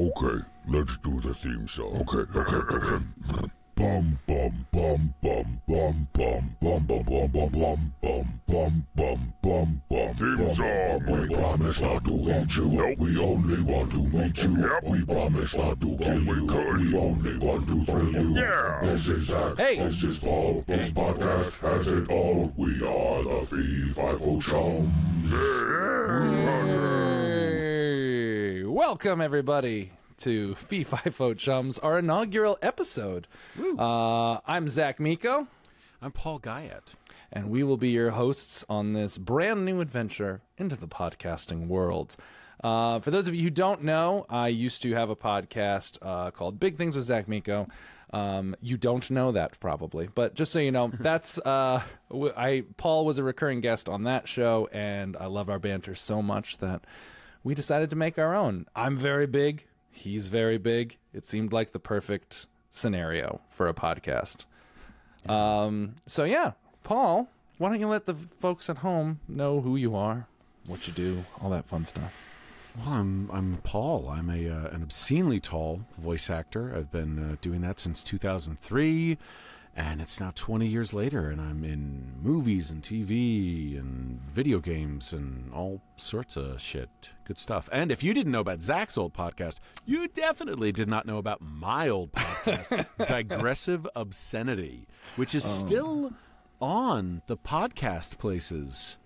Okay, let's do the theme song. Okay, okay, okay. Bum bum bum bum bum bum bum bum bum bum bum bum bum bum bum bum. Theme song. We promise not to hit you. Nope. We only want to meet you. Yep. We promise not to kill you. We only want to thrill you. Yeah. This is Zach. Hey. This is Paul. This podcast has it all. We are the Fee-Fi-Fo Chums. Hey, welcome everybody to Fee Fi Chums, our inaugural episode. Uh, I'm Zach Miko, I'm Paul Guyet. and we will be your hosts on this brand new adventure into the podcasting world. Uh, for those of you who don't know, I used to have a podcast uh, called Big Things with Zach Miko. Um, you don't know that probably, but just so you know, that's uh, w- I Paul was a recurring guest on that show, and I love our banter so much that we decided to make our own. I'm very big. He's very big. It seemed like the perfect scenario for a podcast. Um, so yeah, Paul, why don't you let the folks at home know who you are, what you do, all that fun stuff. Well, I'm I'm Paul. I'm a uh, an obscenely tall voice actor. I've been uh, doing that since 2003, and it's now 20 years later, and I'm in movies and TV and video games and all sorts of shit. Good stuff. And if you didn't know about Zach's old podcast, you definitely did not know about my old podcast, Digressive Obscenity, which is oh. still on the podcast places.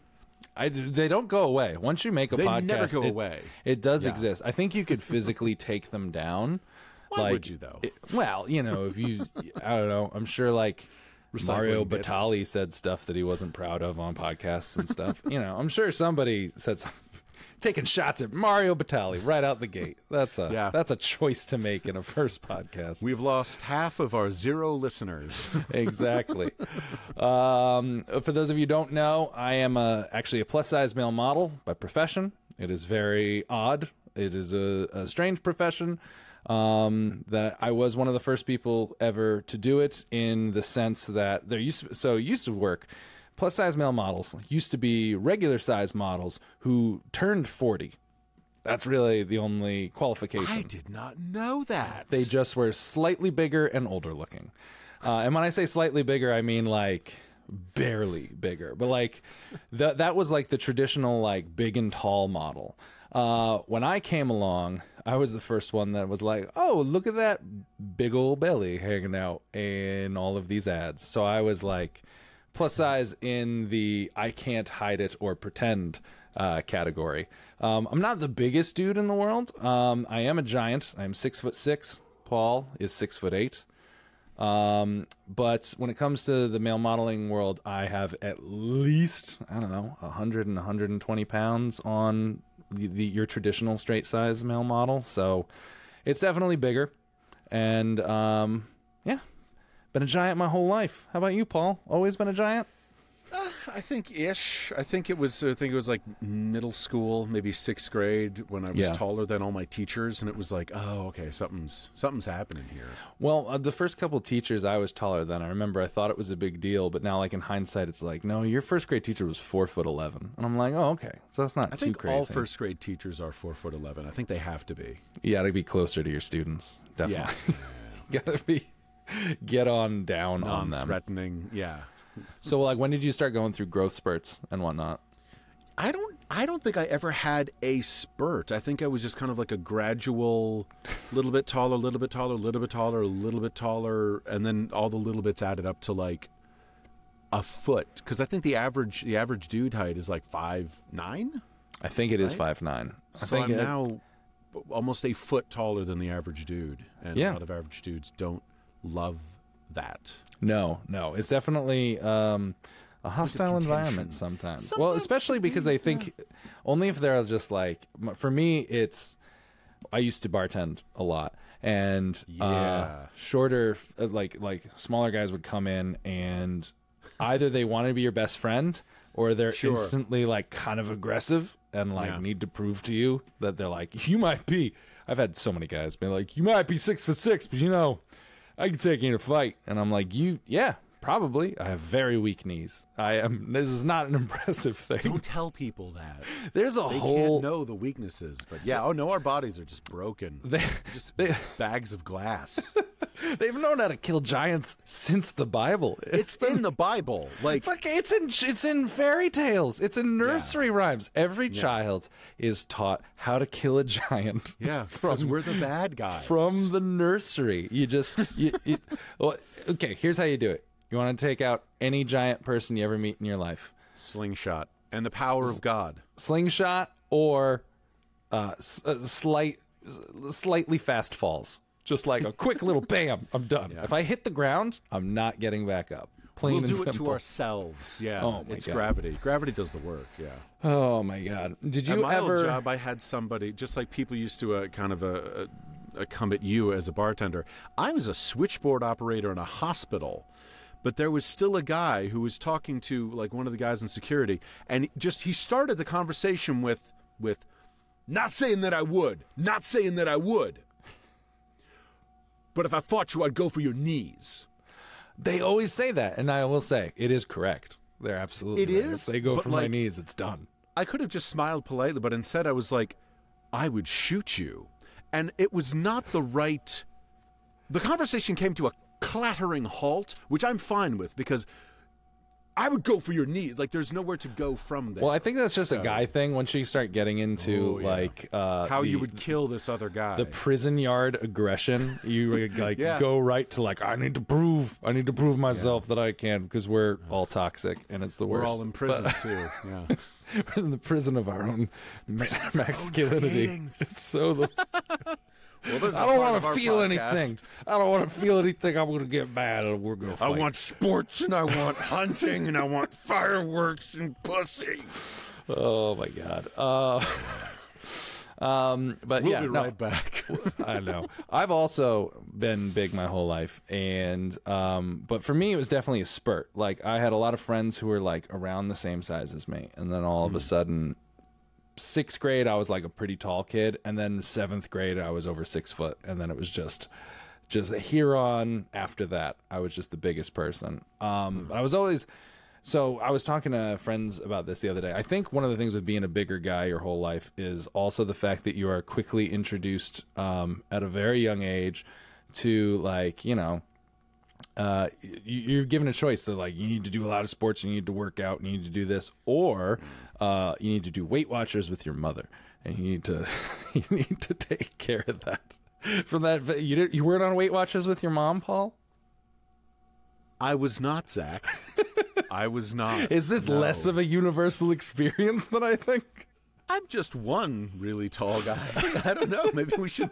I, they don't go away. Once you make a They podcast, never go it, away. It does Yeah. exist. I think you could physically take them down. Why would you, though? it- well, you know, if you, I don't know. I'm sure like Mario Recycling bits. Batali said stuff that he wasn't proud of on podcasts and stuff. you know, I'm sure somebody said something. Taking shots at Mario Batali right out the gate. That's a Yeah. that's a choice to make in a first podcast. We've lost half of our zero listeners. exactly. um, for those of you who don't know, I am a, actually a plus size male model by profession. It is very odd. It is a, a strange profession. Um, that I was one of the first people ever to do it in the sense that there used to, so used to work. Plus size male models used to be regular size models who turned 40. That's really the only qualification. I did not know that. They just were slightly bigger and older looking. Uh, and when I say slightly bigger, I mean like barely bigger. But like that that was like the traditional like big and tall model. Uh, when I came along, I was the first one that was like, "Oh, look at that big old belly hanging out in all of these ads." So I was like plus size in the I can't hide it or pretend uh, category. Um, I'm not the biggest dude in the world. Um, I am a giant. I'm six foot six. Paul is six foot eight. Um, but when it comes to the male modeling world, I have at least I don't know 100 and 120 pounds on the, your traditional straight size male model. So it's definitely bigger. And um, yeah, been a giant my whole life. How about you, Paul? Always been a giant? I think ish. I think it was. I think it was like middle school, maybe sixth grade, when I was Yeah. taller than all my teachers, and it was like, oh, okay, something's something's happening here. Well, uh, the first couple teachers I was taller than. I remember I thought it was a big deal, but now, like in hindsight, it's like, no, your first grade teacher was four foot eleven, and I'm like, oh, okay, so that's not I too think crazy. all first grade teachers are four foot eleven. I think they have to be. you gotta be closer to your students, definitely. gotta be get on down on them. threatening. Yeah. So, like, when did you start going through growth spurts and whatnot? I don't. I don't think I ever had a spurt. I think I was just kind of like a gradual, little bit taller, little bit taller, little bit taller, a little bit taller, and then all the little bits added up to like a foot. Because I think the average the average dude height is like five nine. I think it is Right? five nine. I So think I'm it- now almost a foot taller than the average dude, and Yeah. a lot of average dudes don't love that. No, no, it's definitely um, a hostile environment sometimes. well, especially because they think only if they're just like for me, it's. I used to bartend a lot, and Yeah. uh, shorter, uh, like like smaller guys would come in, and either they want to be your best friend, or they're Sure. instantly like kind of aggressive and like Yeah. need to prove to you that they're like you might be. I've had so many guys be like, you might be six foot six, but you know, I can take you in a fight. And I'm like, you, yeah, Probably. I have very weak knees. I am. This is not an impressive thing. Don't tell people that. There's a They whole. can't know the weaknesses. But yeah, oh no, our bodies are just broken. They, just they, bags of glass. they've known how to kill giants since the Bible. it's in the Bible. Like Fuck, it's in it's in fairy tales. It's in nursery rhymes. Every child is taught how to kill a giant. yeah, because from we're the bad guys. from the nursery. You just you, you, well, okay. Here's how you do it. You want to take out any giant person you ever meet in your life, slingshot and the power of God. slingshot or uh, s- uh, slight, slightly fast falls. Just like a quick little bam, I'm done. If I hit the ground, I'm not getting back up. Plain We'll do it to ourselves. Yeah, Oh, my it's God. gravity. Gravity does the work. Yeah. oh my god! Did At you my ever? old job, I had somebody just like people used to uh, kind of uh, uh, come at you as a bartender. I was a switchboard operator in a hospital, but there was still a guy who was talking to like one of the guys in security, and just he started the conversation with with, not saying that I would, not saying that I would, but if I fought you, I'd go for your knees. They always say that, and I will say it is correct. They're absolutely. It right. is, If they go for my knees, it's done. I could have just smiled politely, but instead I was like, I would shoot you. And it was not the right. The conversation came to a clattering halt, which I'm fine with because I would go for your knees. Like, there's nowhere to go from there. Well, I think that's just a guy thing. Once you start getting into Oh, yeah. like uh, How you would kill this other guy. the prison yard aggression, you like Yeah. go right to like I need to prove, I need to prove myself that I can because we're all toxic and it's the worst. We're all in prison, too. Yeah. We're in the prison of our own ma- masculinity. feelings. It's so the, Well, I don't want to feel podcast. anything. I don't want to feel anything. I'm gonna get mad and we're gonna I fight. want sports and I want hunting and I want fireworks and pussy. Oh my god. Uh, um, but We'll yeah, be no, right back. I know. I've also been big my whole life, and um, but for me, it was definitely a spurt. Like I had a lot of friends who were like around the same size as me, and then all of a sudden, sixth grade, I was like a pretty tall kid, and then seventh grade, I was over six foot, and then it was just. Just here on after that, I was just the biggest person. Um, but I was always so I was talking to friends about this the other day. I think one of the things with being a bigger guy your whole life is also the fact that you are quickly introduced um, at a very young age to like you know uh, you, you're given a choice that like you need to do a lot of sports, you need to work out, you need to do this, or uh, you need to do Weight Watchers with your mother, and you need to you need to take care of that. From that, you did, you weren't on Weight Watchers with your mom, Paul. I was not, Zach. I was not. Is this No. less of a universal experience than I think? I'm just one really tall guy. I don't know. Maybe we should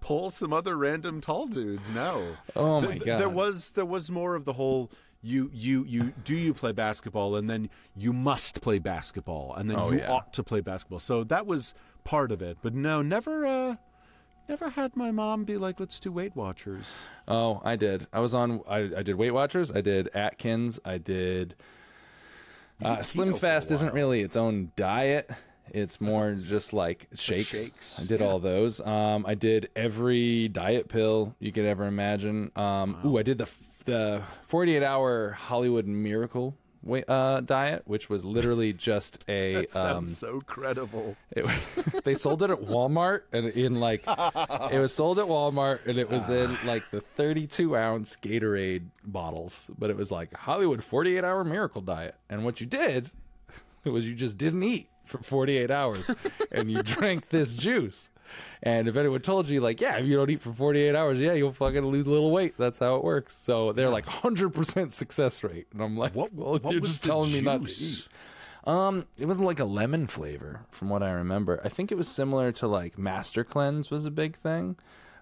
pull some other random tall dudes. No. Oh my god! There was there was more of the whole you you you do you play basketball and then you must play basketball and then Oh, you yeah. ought to play basketball. So that was part of it. But no, never uh never had my mom be like let's do Weight Watchers. Oh, I did. I was on. I, I did Weight Watchers. I did Atkins. I did. Uh, Slim keto for a Fast isn't really its own diet. It's more just like shakes. shakes, I did all those. Um, I did every diet pill you could ever imagine. Um, Ooh, I did the the 48 hour Hollywood Miracle uh, diet, which was literally just a. That sounds um, so credible. it, they sold it at Walmart and in like it was sold at Walmart and it was in like the 32 ounce Gatorade bottles, but it was like Hollywood 48 hour miracle diet. And what you did was you just didn't eat for 48 hours and you drank this juice. And if anyone told you, like, yeah, if you don't eat for 48 hours, yeah, you'll fucking lose a little weight. That's how it works. So they're like 100% success rate. And I'm like, What, well, what you're just telling me not to eat. Um, it was like a lemon flavor, from what I remember. I think it was similar to like Master Cleanse was a big thing.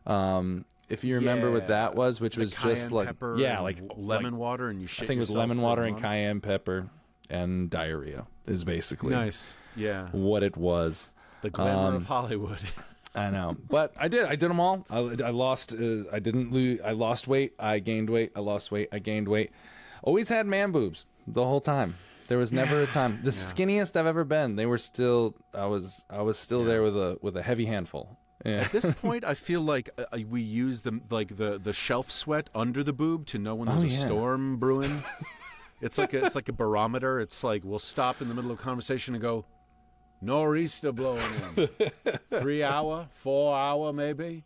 Um, if you remember what that was, which The was just like pepper yeah, like lemon water, and you. I think it was lemon water and cayenne pepper and diarrhea is basically Nice. Yeah. what it was. The glamour Um, of Hollywood. I know, but I did. I did them all. I, I lost. Uh, I didn't lose. I lost weight. I gained weight. I lost weight. I gained weight. Always had man boobs the whole time. There was never a time. The skinniest I've ever been. They were still. I was. I was still there with a with a heavy handful. Yeah. At this point, I feel like uh, uh, we use the like the the shelf sweat under the boob to know when there's Oh, a storm brewing. it's like a, it's like a barometer. It's like we'll stop in the middle of a conversation and go, nor'easter blowing in, three hour, four hour, maybe.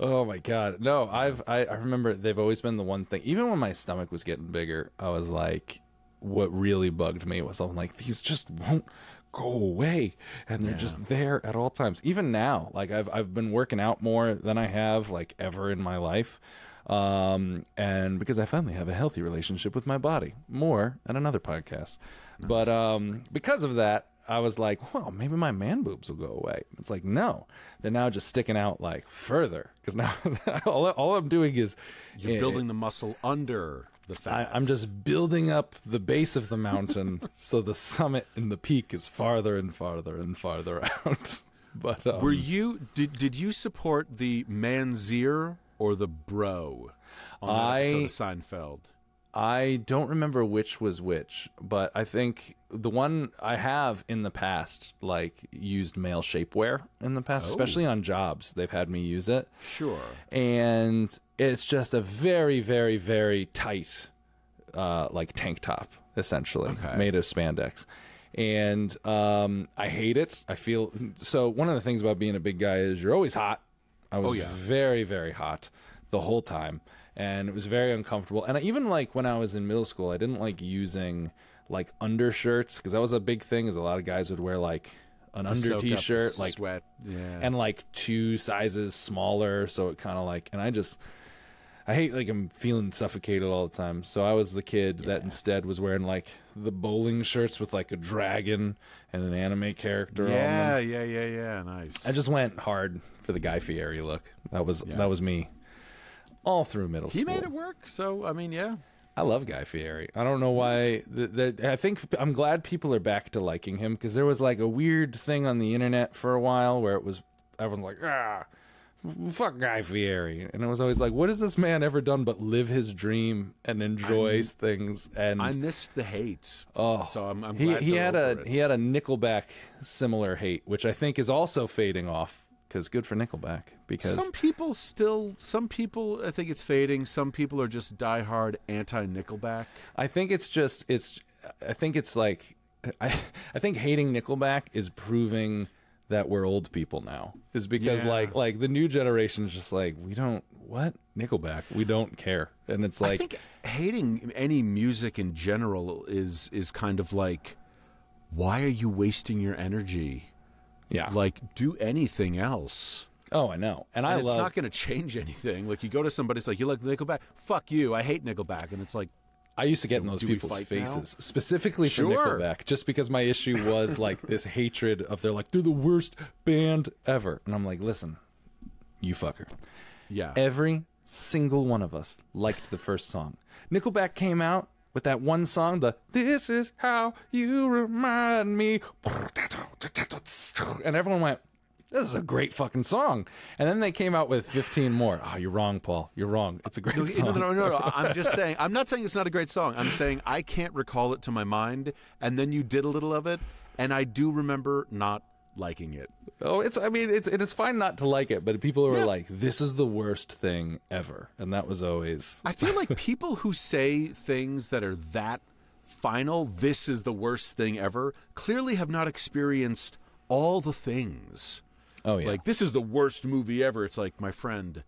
Oh my god. No, I've I, I remember they've always been the one thing. Even when my stomach was getting bigger, I was like what really bugged me was I'm like, these just won't go away. And they're just there at all times. Even now, like I've I've been working out more than I have like ever in my life. Um and because I finally have a healthy relationship with my body. More at another podcast. But um because of that, I was like, well, maybe my man boobs will go away. It's like, no, they're now just sticking out like further because now all, all I'm doing is You're eh, building the muscle under the fat. I'm just building up the base of the mountain so the summit and the peak is farther and farther and farther out. But um, Were you did did you support the Manssiere or the Bro on I- Seinfeld? I don't remember which was which, but I think the one I have in the past, like used male shapewear in the past, especially on jobs. They've had me use it. Sure. and it's just a very very very tight uh like tank top essentially Okay. made of spandex and um i hate it i feel so one of the things about being a big guy is you're always hot i was Oh, yeah. very very hot the whole time and it was very uncomfortable and I, even like when i was in middle school i didn't like using like undershirts because that was a big thing is a lot of guys would wear like an under Soak up the t-shirt like sweat. Yeah. and like two sizes smaller so it kind of like and i just i hate like i'm feeling suffocated all the time so i was the kid that instead was wearing like the bowling shirts with like a dragon and an anime character on yeah, them yeah, yeah, yeah. Nice. i just went hard for the guy fieri look that was that was me all through middle he school He made it work. So I mean, yeah. I love Guy Fieri. I don't know why. The, the, I think I'm glad people are back to liking him because there was like a weird thing on the internet for a while where it was everyone's like, ah, fuck Guy Fieri, and it was always like, what has this man ever done but live his dream and enjoy things? And I missed the hate. oh, so I'm, I'm he glad he had a it. he had a Nickelback similar hate, which I think is also fading off because good for Nickelback because Some people still, some people, I think it's fading. Some people are just diehard anti Nickelback. I think it's just it's I think it's like I I think hating Nickelback is proving that we're old people now. Is because Yeah. like like the new generation is just like we don't what Nickelback we don't care and it's like, I think hating any music in general is is kind of like, why are you wasting your energy? Yeah Like, do anything else. oh I know and, I And it's love not going to change anything. Like, you go to somebody, it's like, you like Nickelback? Fuck you. I hate Nickelback. And it's like, I used to get in those people's fight now? faces specifically for Sure. Nickelback just because my issue was like this hatred of they're like they're the worst band ever and I'm like listen you fucker yeah. Every single one of us liked the first song. Nickelback came out with that one song, the This Is How You Remind Me. And everyone went, This is a great fucking song. And then they came out with 15 more. Oh, you're wrong, Paul. You're wrong. It's a great No, song. no, no, no, no. I'm just saying. I'm not saying it's not a great song. I'm saying I can't recall it to my mind, and then you did a little of it, and I do remember not liking it. Oh, it's. I mean, it's. It is fine not to like it, but people were Yeah. like, "This is the worst thing ever," and that was always. I feel like people who say things that are that final, this is the worst thing ever, clearly have not experienced all the things. Oh yeah. Like this is the worst movie ever. It's like my friend.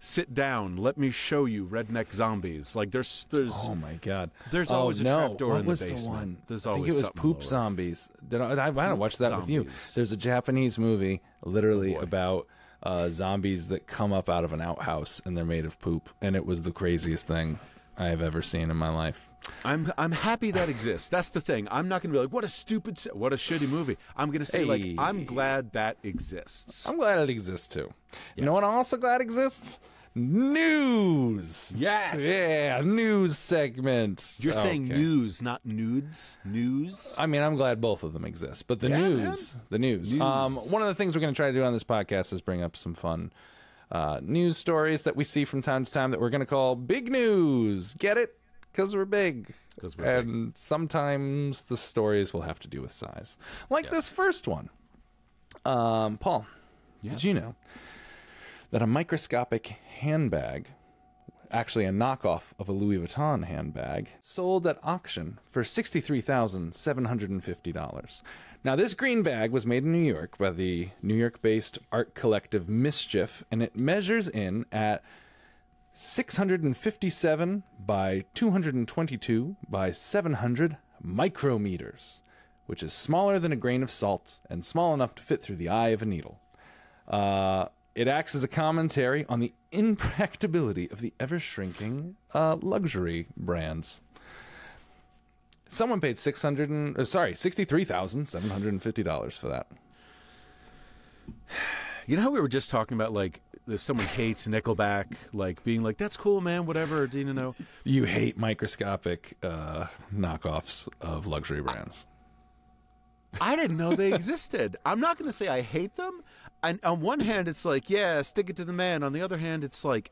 Sit down. Let me show you redneck zombies. Like there's there's Oh my god! There's oh, always a no. trapdoor what in the was basement. The one? There's I think always it was poop zombies. Did I, I, I watched that with you. There's a Japanese movie, literally boy. about uh, zombies that come up out of an outhouse and they're made of poop, and it was the craziest thing I have ever seen in my life. I'm I'm happy that exists. That's the thing. I'm not going to be like, what a stupid, what a shitty movie. I'm going to say like, Hey. I'm glad that exists. I'm glad it exists too. You know what? I'm also glad exists. News. Yes. Yeah, news segment. You're saying Okay. news, not nudes. News. I mean, I'm glad both of them exist, but the Yeah, news, the news. Um, News. one of the things we're going to try to do on this podcast is bring up some fun uh, news stories that we see from time to time that we're going to call big news. Get it? Because we're big. we're big. and sometimes the stories will have to do with size, like this first one. Um, Paul, Did you know that a microscopic handbag, actually a knockoff of a Louis Vuitton handbag, sold at auction for $63,750? Now, this green bag was made in New York by the New York based art collective MSCHF, and it measures in at 657 by 222 by 700 micrometers, which is smaller than a grain of salt and small enough to fit through the eye of a needle. Uh, it acts as a commentary on the impracticability of the ever shrinking uh, luxury brands. Someone paid six hundred and uh, sorry sixty three thousand seven hundred and fifty dollars for that. You know how we were just talking about like if someone hates Nickelback, like being like, "That's cool, man," whatever. Do you know? You hate microscopic uh, knockoffs of luxury brands. I didn't know they existed. I'm not going to say I hate them. And on one hand, it's like, yeah, stick it to the man. On the other hand, it's like,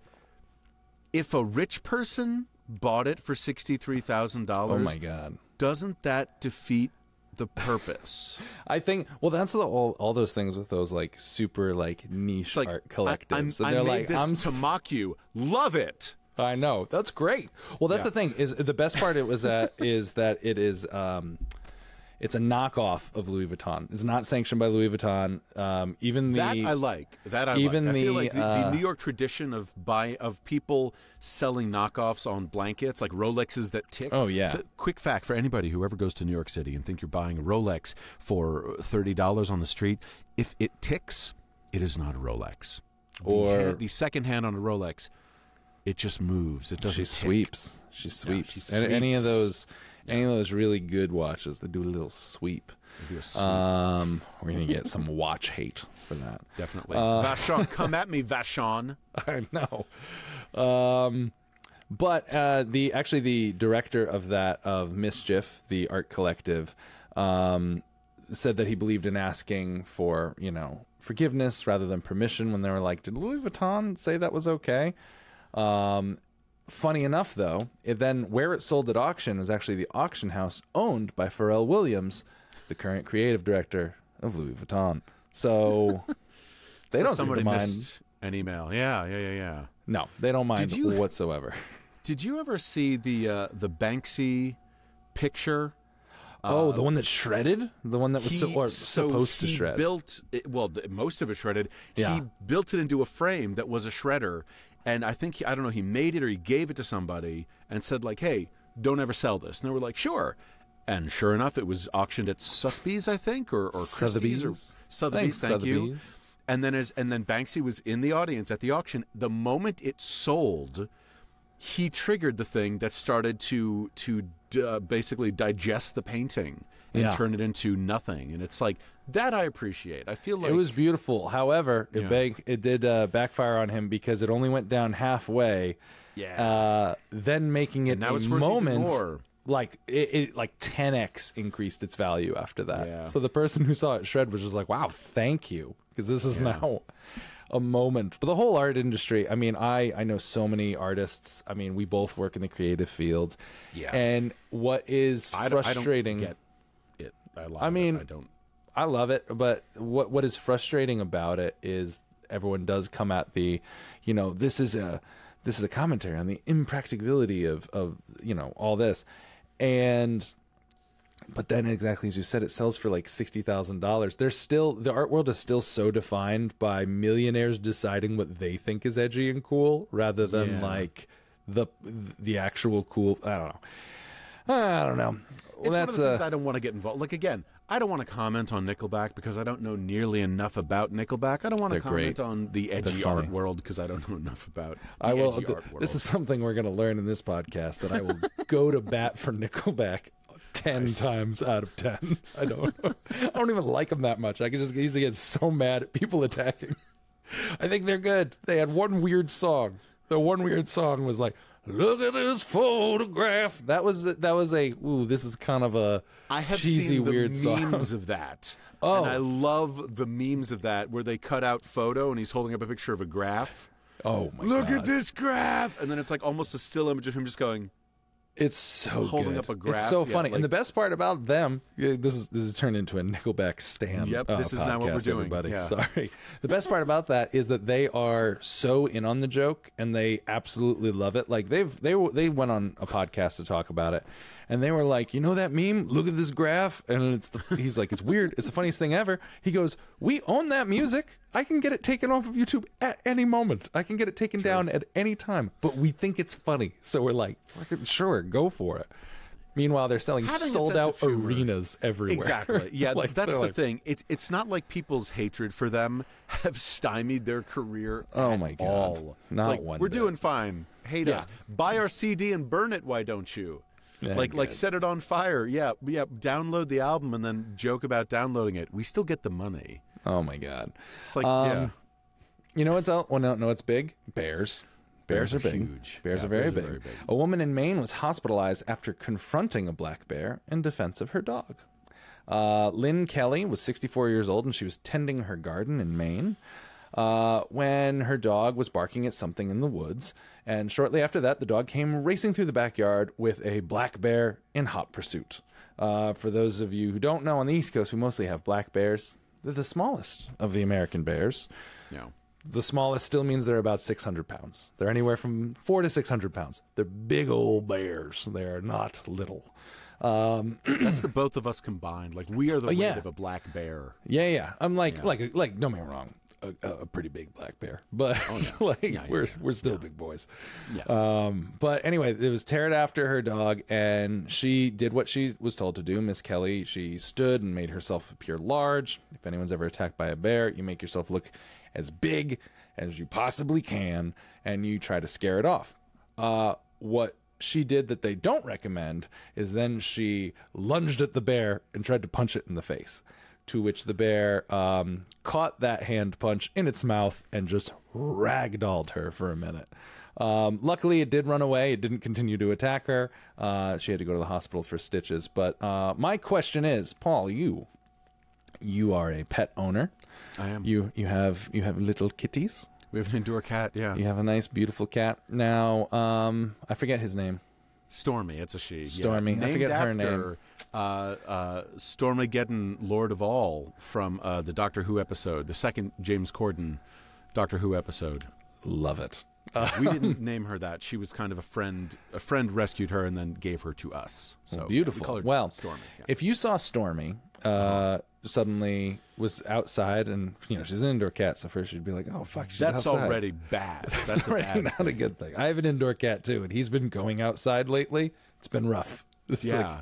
if a rich person bought it for sixty three thousand dollars. Oh my god. Doesn't that defeat the purpose? I think well that's the, all all those things with those like super like niche like art collectives. I'm, and they're like this I'm to mock you. Love it. I know. That's great. Well, that's Yeah. the thing is the best part it was that is that it is um it's a knockoff of Louis Vuitton. It's not sanctioned by Louis Vuitton. Um even the that I like. That I even like. I feel the, like the, the uh, New York tradition of buy of people selling knockoffs on blankets, like Rolexes that tick. Oh, yeah. Quick fact for anybody who ever goes to New York City and think you're buying a Rolex for thirty dollars on the street, if it ticks, it is not a Rolex. The Or- hand- the second hand on a Rolex, it just moves. It doesn't. she tick. sweeps. She sweeps. she And any of those any of those really good watches that do a little sweep. Do a sweep, Um we're going to get some watch hate for that. definitely. uh, Vachon, come at me, Vachon. I know. Um, but uh, the actually the director of that of MSCHF, the art collective, um, said that he believed in asking for you know forgiveness rather than permission when they were like, did Louis Vuitton say that was okay? Um, funny enough, though, it then where it sold at auction was actually the auction house owned by Pharrell Williams, the current creative director of Louis Vuitton. So they So don't seem to mind. missed an email. Yeah, yeah, yeah, yeah. No, they don't mind Did you- whatsoever. Did you ever see the uh, the Banksy picture? oh, the one that shredded, the one that was so, He- or so supposed to he shred. Built it, well, the, most of it shredded. Yeah. He built it into a frame that was a shredder, and I think he, I don't know. He made it or he gave it to somebody and said like, "Hey, don't ever sell this." And they were like, "Sure." And sure enough, it was auctioned at Sotheby's, I think, or, or Christie's or Sotheby's. Sotheby's. Thanks, thank you. Sotheby's. And then as and then Banksy was in the audience at the auction. The moment it sold, he triggered the thing that started to to uh, basically digest the painting and Yeah. turn it into nothing. And it's like that I appreciate. I feel like it was beautiful. However, it Yeah. bank, it did uh, backfire on him because it only went down halfway. Yeah. Uh, then making it a it's worth even moment like it, it like 10x increased its value after that. Yeah. So the person who saw it shred was just like, "Wow, thank you," because this is now a moment. But the whole art industry, I mean, I I know so many artists. I mean, we both work in the creative fields. Yeah. And what is I frustrating I don't get it. I, I it. mean- I don't. I love it, but what what is frustrating about it is everyone does come at the, you know, this is a this is a commentary on the impracticability of of you know all this, and but then exactly as you said, it sells for like sixty thousand dollars. There's still the art world is still so defined by millionaires deciding what they think is edgy and cool, rather than Yeah. like the the actual cool. I don't know. I don't know. Well, It's that's one of the things uh, I don't want to get involved. Like again, I don't want to comment on Nickelback because I don't know nearly enough about Nickelback. I don't want to They're comment great. on the edgy art world because I don't know enough about. The I will. edgy th- art world. this is something we're going to learn in this podcast that I will go to bat for Nickelback ten times out of ten. I don't. I don't even like them that much. I can just easily get so mad at people attacking. I think they're good. They had one weird song. The one weird song was like, "Look at this photograph." That was that was a ooh. This is kind of a I have cheesy seen the weird song. of that. Oh. And I love the memes of that where they cut out photo and he's holding up a picture of a graph. Oh my Look god! at this graph, and then it's like almost a still image of him just going. It's so Holding good. up a graph, It's so yeah, funny. like- and the best part about them, this is this is turned into a Nickelback stand. Yep, uh, this is not what we're doing, Everybody, yeah. sorry. The best part about that is that they are so in on the joke and they absolutely love it. Like they've they they went on a podcast to talk about it, and they were like, you know that meme? Look at this graph, and it's the, he's like, it's weird. It's the funniest thing ever. He goes, we own that music. I can get it taken off of YouTube at any moment. I can get it taken down at any time. But we think it's funny, so we're like, fucking sure, go for it. Meanwhile, they're selling Having sold out arenas everywhere. Exactly. Yeah, Like, that's the like, thing. It's it's not like people's hatred for them have stymied their career. Oh at my God. All. Not like, one We're bit. doing fine. Hate Yeah. us. Buy our CD and burn it. Why don't you? Yeah, like like set it on fire. Yeah, yeah. Download the album and then joke about downloading it. We still get the money. Oh my god. It's like Um, yeah. You know what's out? Well, no, no, it's big. Bears. Bears, Bears are are big. huge. Bears Yeah, are very, bears are big. very big. A woman in Maine was hospitalized after confronting a black bear in defense of her dog. Uh, Lynn Kelly was 64 years old and she was tending her garden in Maine uh, when her dog was barking at something in the woods. And shortly after that, the dog came racing through the backyard with a black bear in hot pursuit. Uh, for those of you who don't know, on the East Coast, we mostly have black bears. They're the smallest of the American bears. Yeah. The smallest still means they're about 600 pounds. They're anywhere from four to 600 pounds. They're big old bears. They are not little. Um, That's the both of us combined. Like we are the weight yeah. of a black bear. yeah, yeah. I'm like, like, like. Don't get me wrong. A, a pretty big black bear, but like we're we're still big boys. Yeah. Um, but anyway, it was teared after her dog, and she did what she was told to do. Miss Kelly, she stood and made herself appear large. If anyone's ever attacked by a bear, you make yourself look as big as you possibly can, and you try to scare it off. Uh, what she did that they don't recommend is then she lunged at the bear and tried to punch it in the face. To which the bear um, caught that hand punch in its mouth and just ragdolled her for a minute. Um, luckily, it did run away. It didn't continue to attack her. Uh, she had to go to the hospital for stitches. But uh, my question is, Paul, you you are a pet owner. I am. You you have you have little kitties. We have an indoor cat. Yeah. You have a nice, beautiful cat. Now, um, I forget his name. Stormy, it's a she. yeah. Stormy. I Named forget her name. Uh, uh, Stormageddon, Lord of All, from uh, the Doctor Who episode, the second James Corden Doctor Who episode. Love it. we didn't name her that. She was kind of a friend. A friend rescued her and then gave her to us. So yeah, we Beautiful. call her well, Stormy. yeah. if you saw Stormy uh, suddenly was outside, and you know she's an indoor cat, so first you'd be like, "Oh fuck, she's that's outside." already bad. That's a already bad not a good thing. I have an indoor cat too, and he's been going outside lately. It's been rough. It's like- Yeah.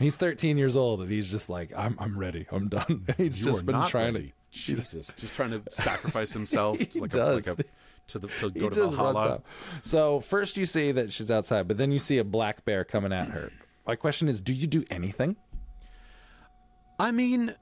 He's 13 years old, and he's just like, "I'm I'm ready. I'm done." He's You just been trying ready. to. Jesus, just trying to sacrifice himself. He like does. A, like a, to the to He go to just runs Valhalla. out. So first you see that she's outside, but then you see a black bear coming at her. My question is, do you do anything? I mean,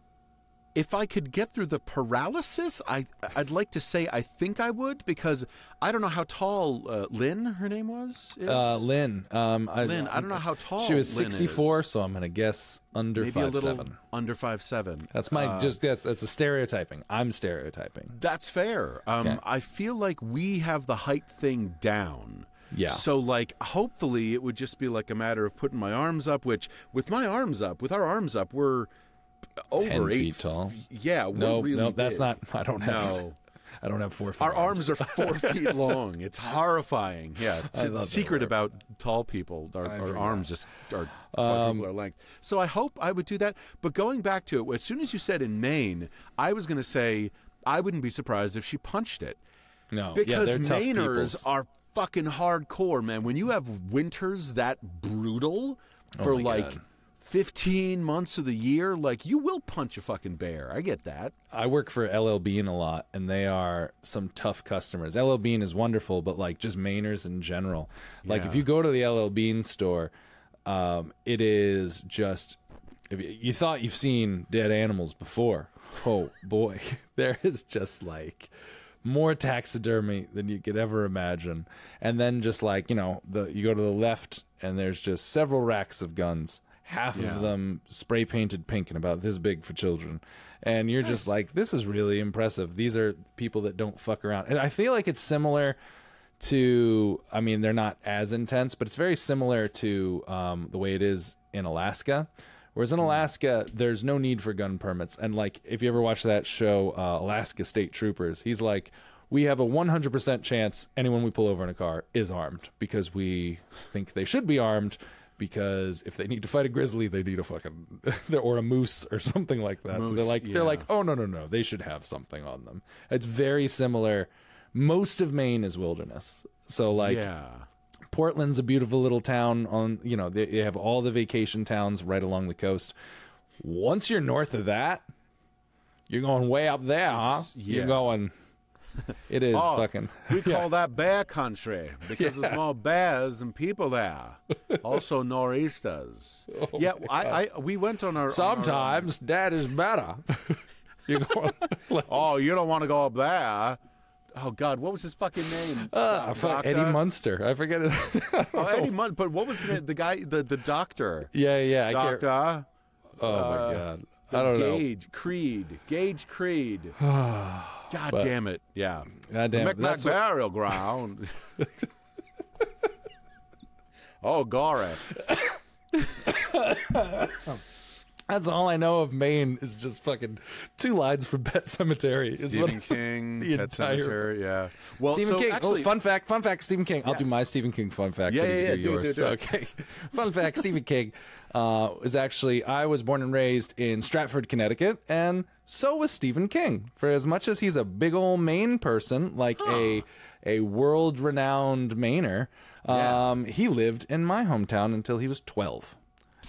if I could get through the paralysis, I I'd like to say I think I would because I don't know how tall uh, Lynn, her name was. Is? Uh, Lynn. Um, I, Lynn, I don't know how tall She was Lynn is. 64, so I'm gonna guess under maybe five a little seven. under five seven. That's my Uh, just that's that's a stereotyping. I'm stereotyping. That's fair. Um, Okay. I feel like we have the height thing down. Yeah. So like, hopefully, it would just be like a matter of putting my arms up. Which, with my arms up, with our arms up, we're over 10 eight feet tall. Yeah. We're No, really no, that's big. not. I don't have. No. I don't have four. Our arms are four feet long. It's horrifying. Yeah. I T- love that secret about tall people. Our, our arms just are Um, our length. So I hope I would do that. But going back to it, as soon as you said in Maine, I was going to say I wouldn't be surprised if she punched it. No, Because they're Mainers are fucking hardcore, man. When you have winters that brutal for Oh like God. 15 months of the year, like you will punch a fucking bear. I get that. I work for LL Bean a lot, and they are some tough customers. LL Bean is wonderful, but like just Mainers in general. Like if you go to the LL Bean store, um, it is just. If you, you thought you've seen dead animals before, oh boy, there is just like more taxidermy than you could ever imagine. And then just like you know, the you go to the left, and there's just several racks of guns. Half Yeah. of them spray painted pink and about this big for children. And you're just like, this is really impressive. These are people that don't fuck around. And I feel like it's similar to I mean they're not as intense, but it's very similar to um, the way it is in Alaska. Whereas in Alaska, there's no need for gun permits, and like if you ever watch that show, uh, Alaska State Troopers, he's like, we have a 100% chance anyone we pull over in a car is armed because we think they should be armed because if they need to fight a grizzly, they need a fucking or a moose or something like that. so they're like yeah. they're like, oh no no no, they should have something on them. It's very similar. Most of Maine is wilderness, so like yeah. Portland's a beautiful little town on you know they, they have all the vacation towns right along the coast. Once you're north of that, you're going way up there, huh? It's- You're going. It is Oh, fucking. We call that bear country because there's more bears than people there. Also nor'easters. yeah, I, I we went on our on our, Sometimes that is better. you're going. Like, oh, you don't want to go up there. Oh God, what was his fucking name? uh, fuck, Eddie Munster. I forget it. Oh, Eddie Munn. But what was the? The guy, the the doctor. yeah, yeah. I. Doctor. Oh my uh, god. I don't know. Gage Creed. Gage Creed. God damn it. Yeah. God damn it. Micmac That's what- burial ground. oh, Gore. Oh, That's all I know of Maine is just fucking two lines from Pet Sematary. Is Stephen King, the Pet entire- Sematary, yeah. Well, Stephen so King. actually, oh, fun fact, fun fact, Stephen King. I'll do my Stephen King fun fact. Yeah, yeah, do yeah, do yours. do do. Okay. fun fact, Stephen King uh, was actually, I was born and raised in Stratford, Connecticut, and so was Stephen King. For as much as he's a big old Maine person, like a a world renowned Mainer, Yeah. um, he lived in my hometown until he was 12.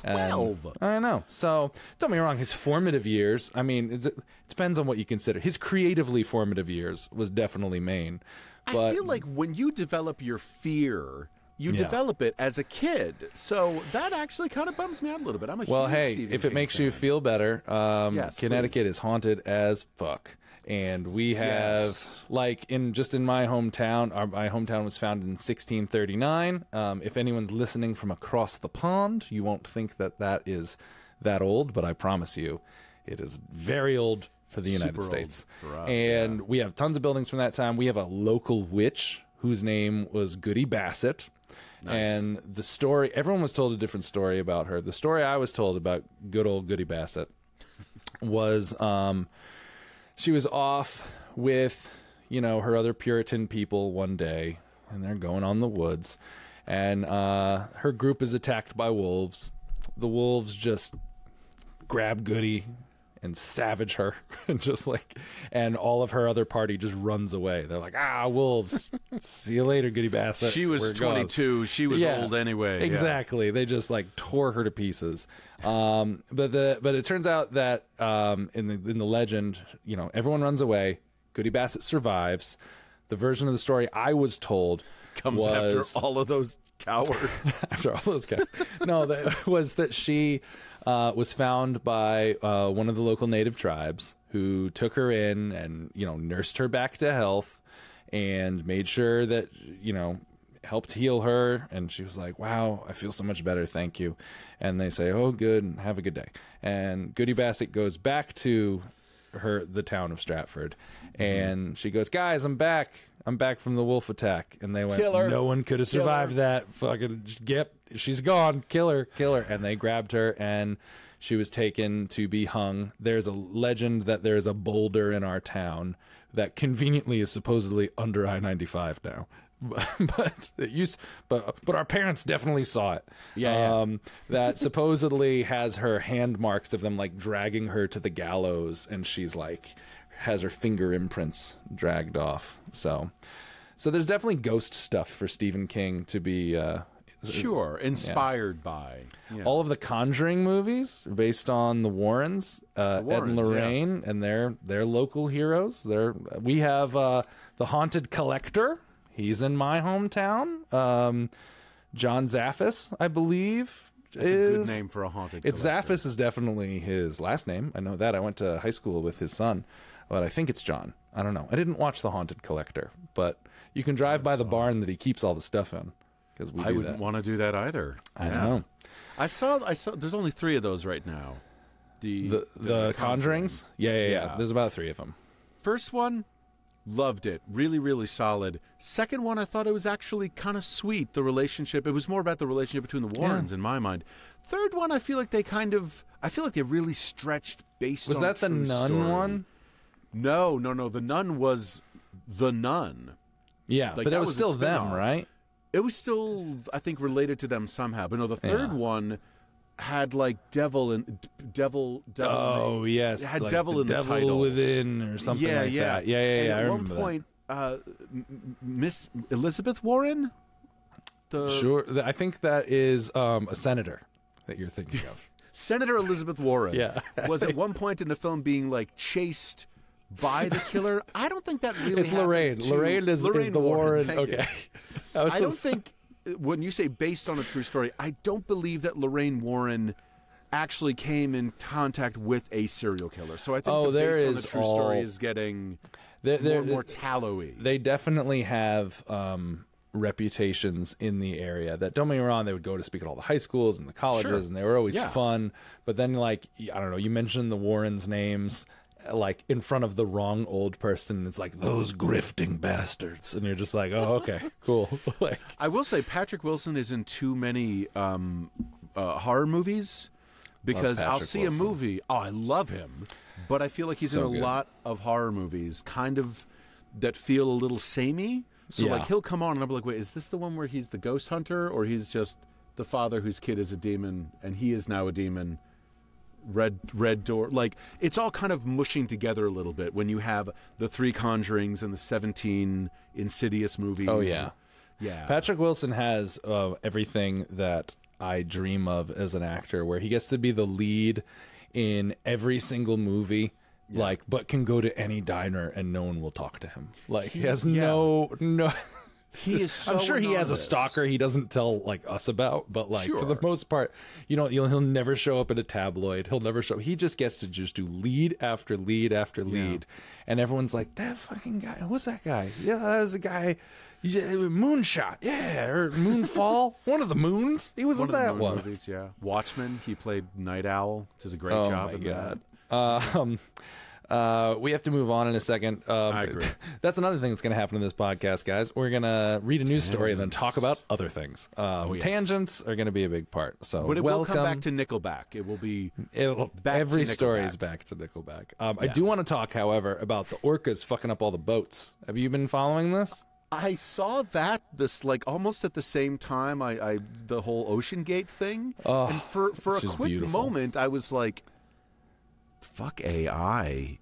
And 12? I know. So don't get me wrong. His formative years. I mean, it's, it depends on what you consider. His creatively formative years was definitely Maine. But I feel like when you develop your fear, you Yeah. develop it as a kid. So that actually kind of bums me out a little bit. I'm a well, hey, Stephen if it King makes you feel better, um, Yes, Connecticut please. is haunted as fuck. And we have, Yes. like, in just in my hometown, our, my hometown was founded in 1639. Um, if anyone's listening from across the pond, you won't think that that is that old, but I promise you, it is very old for the United Super States. us, and we have tons of buildings from that time. We have a local witch whose name was Goody Bassett. And the story, everyone was told a different story about her. The story I was told about good old Goody Bassett was um, she was off with, you know, her other Puritan people one day, and they're going on the woods. And uh, her group is attacked by wolves. The wolves just grab Goody and savage her and just like and all of her other party just runs away they're like ah wolves see you later goody bassett She was We're gone." 22. She was Yeah, old anyway. yeah. Exactly. They just like tore her to pieces. Um, but the but it turns out that um, in the in the legend, you know, everyone runs away. Goody Bassett survives. The version of the story I was told Comes was after all of those cowards. after all those cowards No, that was that she uh, was found by uh, one of the local native tribes who took her in and you know nursed her back to health and made sure that you know helped heal her. And she was like wow i feel so much better. Thank you. And they say oh good. Have a good day. And goody bassett goes back to her the town of stratford. And she goes guys i'm back i'm back from the wolf attack. And they went Kill her. no one could have Kill survived that. Fucking yep she's gone. Kill her kill her and they grabbed her and she was taken to be hung. There's a legend that there's a boulder in our town that conveniently is supposedly under i-95 now. But it used but but our parents definitely saw it. Yeah, yeah. um that supposedly has her hand marks of them like dragging her to the gallows. And she's like has her finger imprints dragged off so so there's definitely ghost stuff for Stephen King to be uh sure. Inspired by. Yeah. all of the Conjuring movies are based on the Warrens, uh, The Ed and Warrens, yeah. Lorraine, and they're they're local heroes. They're we have uh, the Haunted Collector. He's in my hometown. Um, John Zaffis, I believe, That's a good name for a haunted It's collector. Zaffis is definitely his last name. I know that. I went to high school with his son, but I think it's John. I don't know. I didn't watch the Haunted Collector, but you can drive by the barn that he keeps all the stuff in because we I wouldn't that. want to do that either. I Yeah. know. I saw. I saw. There's only three of those right now. The the the, conjurings yeah, yeah yeah Yeah. there's about three of them First one Loved it. Really, really solid. Second one, I thought it was actually kind of sweet. The relationship. It was more about the relationship between the Warrens in my mind. Third one, I feel like they kind of. I feel like they really stretched based. Was that the nun story. one? No, no, no. The nun was the nun. Yeah, Like, but that it was was still them, right? It was still, I think, related to them somehow. But no, the third Yeah. one had like devil and devil. devil Oh yes, It had like devil the in the devil title. within or something yeah, like yeah. that. Yeah, yeah, And yeah. At I one point, uh, Miss Elizabeth Warren, the. Sure, I think that is um, a senator that you're thinking of. Senator Elizabeth Warren, Yeah. was at one point in the film being like chased by the killer. I don't think that really. it's Lorraine. Lorraine is, is Lorraine the Warren. you. okay. I, I don't think when you say based on a true story, I don't believe that Lorraine Warren actually came in contact with a serial killer. So I think Oh, the there based on is the true story all- is getting There- more there- more tallowy. they definitely have um, reputations in the area that don't get me wrong they would go to speak at all the high schools and the colleges Sure. and they were always Yeah. fun but then like i don't know you mentioned the warrens names uh, like in front of the wrong old person it's like those grifting bastards and you're just like oh okay cool like I will say Patrick Wilson is in too many um, uh, horror movies because I'll see Wilson. a movie. Oh, I love him, but I feel like he's So in a good. lot of horror movies, kind of that feel a little samey. So Yeah. like he'll come on and I'll be like, wait, is this the one where he's the ghost hunter or he's just the father whose kid is a demon and he is now a demon? Red Red Door, like it's all kind of mushing together a little bit when you have the three Conjurings and the seventeen Insidious movies. oh yeah yeah. patrick wilson has uh, everything that i dream of as an actor where he gets to be the lead in every single movie like but can go to any diner and no one will talk to him like he, has yeah. no no He just- is so i'm sure he has a stalker he doesn't tell like us about but like for the most part you know he'll, he'll never show up in a tabloid he'll never show he just gets to just do lead after lead after lead and everyone's like that fucking guy who's that guy yeah that was a guy yeah, moonshot yeah or moonfall one of the moons he was One in of the that one movies, yeah. Watchmen, he played Nite Owl. Does a great Oh job. my in god. that. Um, uh, we have to move on in a second. Um, I agree. That's another thing that's going to happen in this podcast, guys. We're going to read a news story and then talk about other things. Um, Oh, yes. Tangents are going to be a big part. So But it welcome. will come back to Nickelback. It will be It'll- back to every story is back to Nickelback. Um, I do want to talk, however, about the orcas fucking up all the boats. Have you been following this? I saw that this like almost at the same time I, I the whole Ocean Gate thing. Oh, and for for a quick beautiful. moment I was like fuck AI.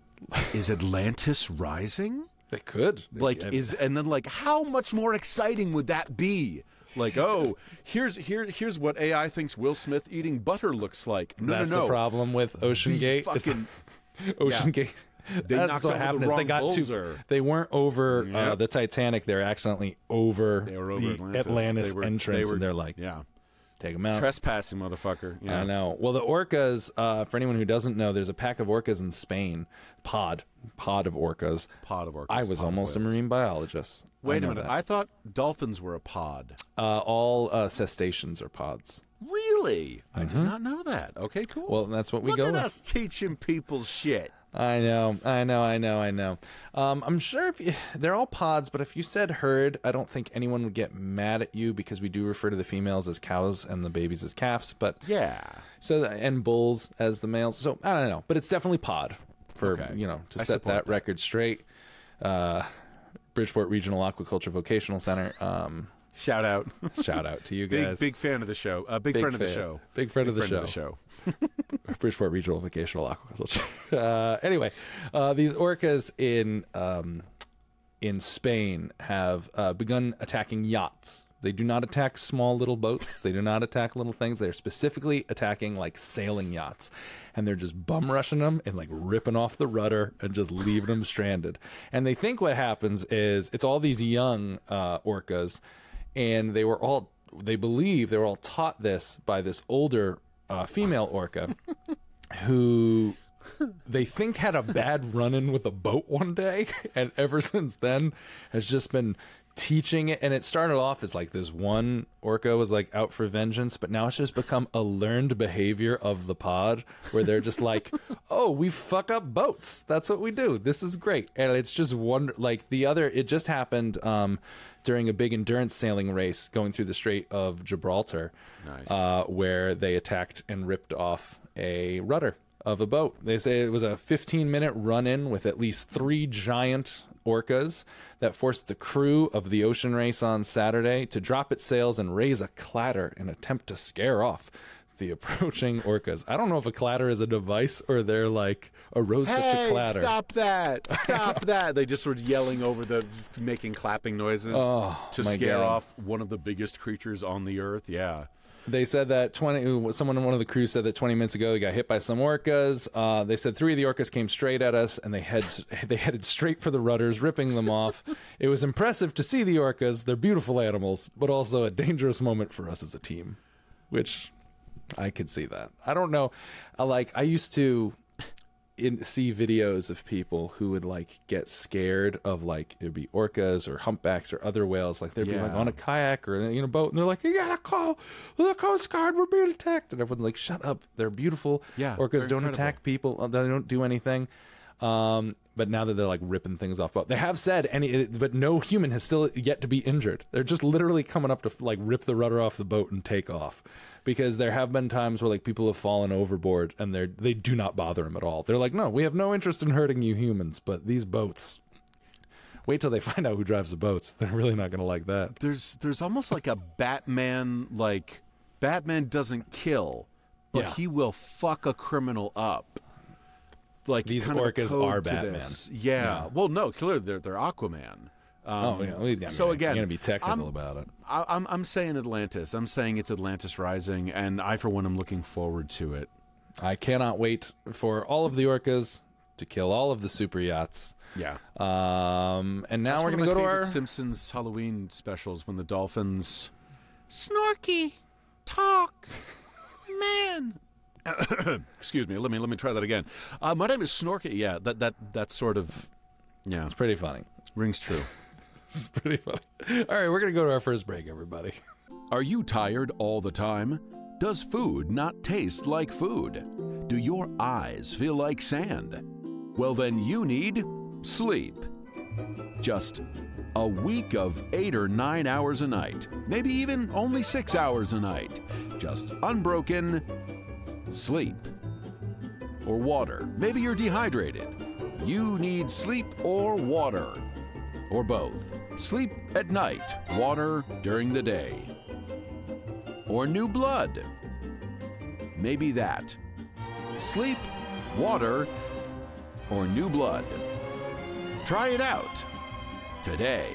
Is Atlantis rising? They could. like is and then like how much more exciting would that be like oh here's here here's what ai thinks will smith eating butter looks like no that's no no the problem with Ocean The Gate. fucking Ocean Yeah. Gate. They That's knocked what over the happened is they got too. boulder. They weren't over Yeah. uh, the Titanic. They're accidentally over, they were over the atlantis, Atlantis They were- entrance, they were, and they're like, yeah take them out. trespassing motherfucker yeah I know. Well, the orcas. Uh, for anyone who doesn't know, there's a pack of orcas in Spain. Pod, pod of orcas. pod of orcas I was pod almost a marine biologist. Wait a minute that. i thought dolphins were a pod Uh, all uh, cetaceans are pods. really i did not know that okay cool Mm-hmm. Well, that's what we Look go at with. us teaching people shit I know, I know, I know, I know. Um, I'm sure if you, they're all pods, but if you said herd, I don't think anyone would get mad at you because we do refer to the females as cows and the babies as calves. But yeah so and bulls as the males. So I don't know, but it's definitely pod for Okay. you know to I set that, that. record straight. Uh, Bridgeport Regional Aquaculture Vocational Center. Um, shout out shout out to you guys. big fan of the show uh, big, Big friend of the show Big friend of the friend show. of the show Bridgeport Regional Vocational Aquaculture. Uh, anyway, uh, these orcas in um, in Spain have uh, begun attacking yachts. They do not attack small little boats. They do not attack little things. They're specifically attacking like sailing yachts, and they're just bum rushing them and like ripping off the rudder and just leaving them stranded. And they think what happens is it's all these young uh, orcas, and they were all they believe they were all taught this by this older uh, female orca who they think had a bad run in with a boat one day and ever since then has just been teaching it and it started off as like this one orca was like out for vengeance but now it's just become a learned behavior of the pod where they're just like oh we fuck up boats that's what we do this is great and it's just one like the other it just happened um during a big endurance sailing race going through the strait of gibraltar Nice. uh, where they attacked and ripped off a rudder of a boat. They say it was a 15 minute run in with at least three giant orcas that forced the crew of the ocean race on Saturday to drop its sails and raise a clatter in attempt to scare off the approaching orcas. I don't know if a clatter is a device or they're like arose such a Hey, clatter. stop that! Stop that! They just were yelling over the, making clapping noises Oh, to scare God. off one of the biggest creatures on the earth. Yeah. They said that 20 someone in one of the crews said that 20 minutes ago he got hit by some orcas. Uh, they said three of the orcas came straight at us and they head they headed straight for the rudders, ripping them off. It was impressive to see the orcas. They're beautiful animals, but also a dangerous moment for us as a team, which I could see that. I don't know. I like I used to in, see videos of people who would like get scared of like it'd be orcas or humpbacks or other whales. Like they'd be like on a kayak or in a boat and they're like you gotta call the coast guard we're being attacked. And everyone's like shut up. They're beautiful. Yeah, orcas don't incredible. attack people. They don't do anything um but now that they're like ripping things off but they have said any but no human has still yet to be injured. They're just literally coming up to like rip the rudder off the boat and take off. Because there have been times where like people have fallen overboard and they're they do not bother them at all. They're like no we have no interest in hurting you humans but these boats wait till they find out who drives the boats. They're really not going to like that. There's there's almost like a Batman like Batman doesn't kill, but Yeah. he will fuck a criminal up. Like These orcas are Batman. Yeah. Yeah. Well, no, clearly they're they're Aquaman. Um, oh yeah I mean, so again, i'm going to be technical I'm- about it I, I'm I'm saying Atlantis. I'm saying it's Atlantis Rising, and I for one am looking forward to it. i cannot wait for all of the orcas to kill all of the super yachts Yeah. um and now That's we're going to go to our Simpsons Halloween specials when the dolphins snorky talk man. Excuse me. Let me let me try that again. Uh, my name is Snorky. Yeah, that that that sort of yeah it's pretty funny rings true. It's pretty funny. All right, we're going to go to our first break, everybody. Are you tired all the time? Does food not taste like food? Do your eyes feel like sand? Well, then you need sleep. Just a week of eight or nine hours a night, maybe even only six hours a night. Just unbroken sleep. Or water. Maybe you're dehydrated. You need sleep or water. Or both. Sleep at night, water during the day. Or new blood. Maybe that. Sleep, water, or new blood. Try it out today.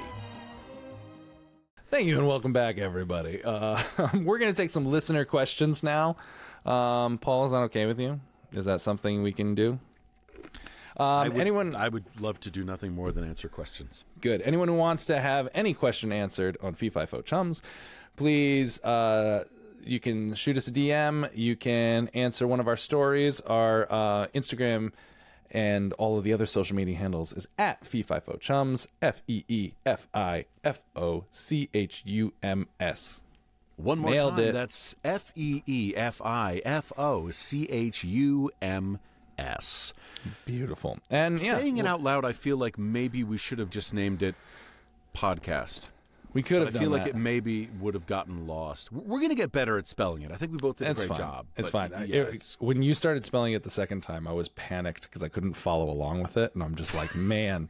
Thank you and welcome back, everybody. Uh, we're going to take some listener questions now. Um, Paul, is that okay with you? Is that something we can do? Um, anyone? I would love to do nothing more than answer questions. Good. Anyone who wants to have any question answered on Fee-Fi-Fo Chums, please, uh, you can shoot us a DM. You can answer one of our stories. Our uh, Instagram and all of the other social media handles is at Fee-Fi-Fo Chums, F E E F I F O C H U M S. One more Nailed time. it. That's F E E F I F O C H U M S. Beautiful. And yeah, Saying it out loud, I feel like maybe we should have just named it podcast. we could have done i feel like it maybe would have gotten lost. We're going to get better at spelling it. I think we both did It's a great fine. job. It's fine. Yeah, it- it's- when you started spelling it the second time, I was panicked because I couldn't follow along with it, and I'm just like, man,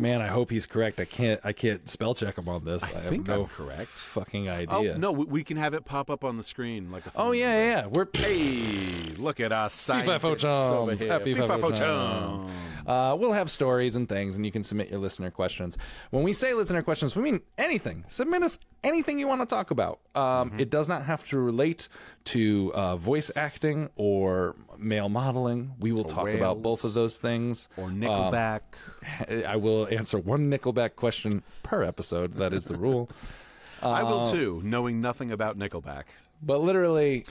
man, I hope he's correct. I can't, I can't spell check him on this. I, have think no I'm correct. Fucking idea. Oh idea. no, we, we can have it pop up on the screen like a. Oh yeah, yeah, yeah. We're Hey, look at us, scientists Fifo over Chums. Fifo Fifo Chums. Chums. Uh, we'll have stories and things, and you can submit your listener questions. When we say listener questions, we mean anything. Submit us anything you want to talk about. Um, It does not have to relate to uh, voice acting or male modeling. We will talk about both of those things. Or Nickelback. I will answer one Nickelback question per episode. That is the rule. I uh, will too, knowing nothing about Nickelback. But literally,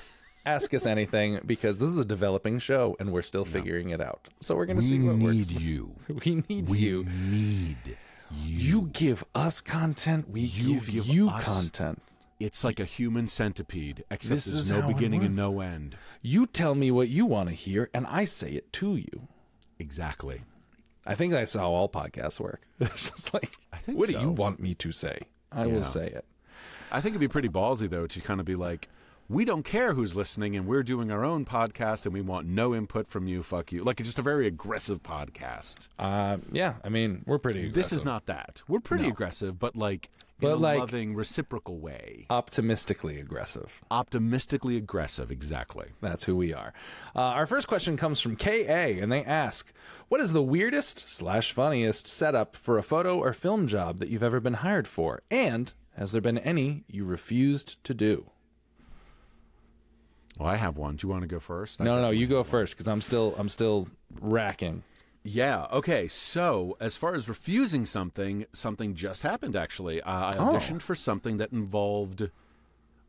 ask us anything because this is a developing show and we're still figuring it out. So we're going to see what works. you. We need you. We need. You You give us content, we give, give you us- content. It's like a human centipede, except This there's no beginning and no end. You tell me what you want to hear, and I say it to you. Exactly. I think that's how all podcasts work. It's just like, I think what do you want me to say? I Yeah. will say it. I think it'd be pretty ballsy though to kind of be like, we don't care who's listening, and we're doing our own podcast, and we want no input from you. Fuck you. Like it's just a very aggressive podcast. Uh, yeah, I mean, we're pretty. This is not that. We're pretty aggressive, but like But, a like- loving, reciprocal way. optimistically aggressive. Optimistically aggressive. Exactly. That's who we are. Uh, our first question comes from KA, and they ask, "What is the weirdest slash funniest setup for a photo or film job that you've ever been hired for? And has there been any you refused to do?" Well, I have one. Do you want to go first? I No, no, you go one. first because I'm still, I'm still racking. Yeah. Okay. So, as far as refusing something, something just happened. Actually, uh, I Oh. auditioned for something that involved.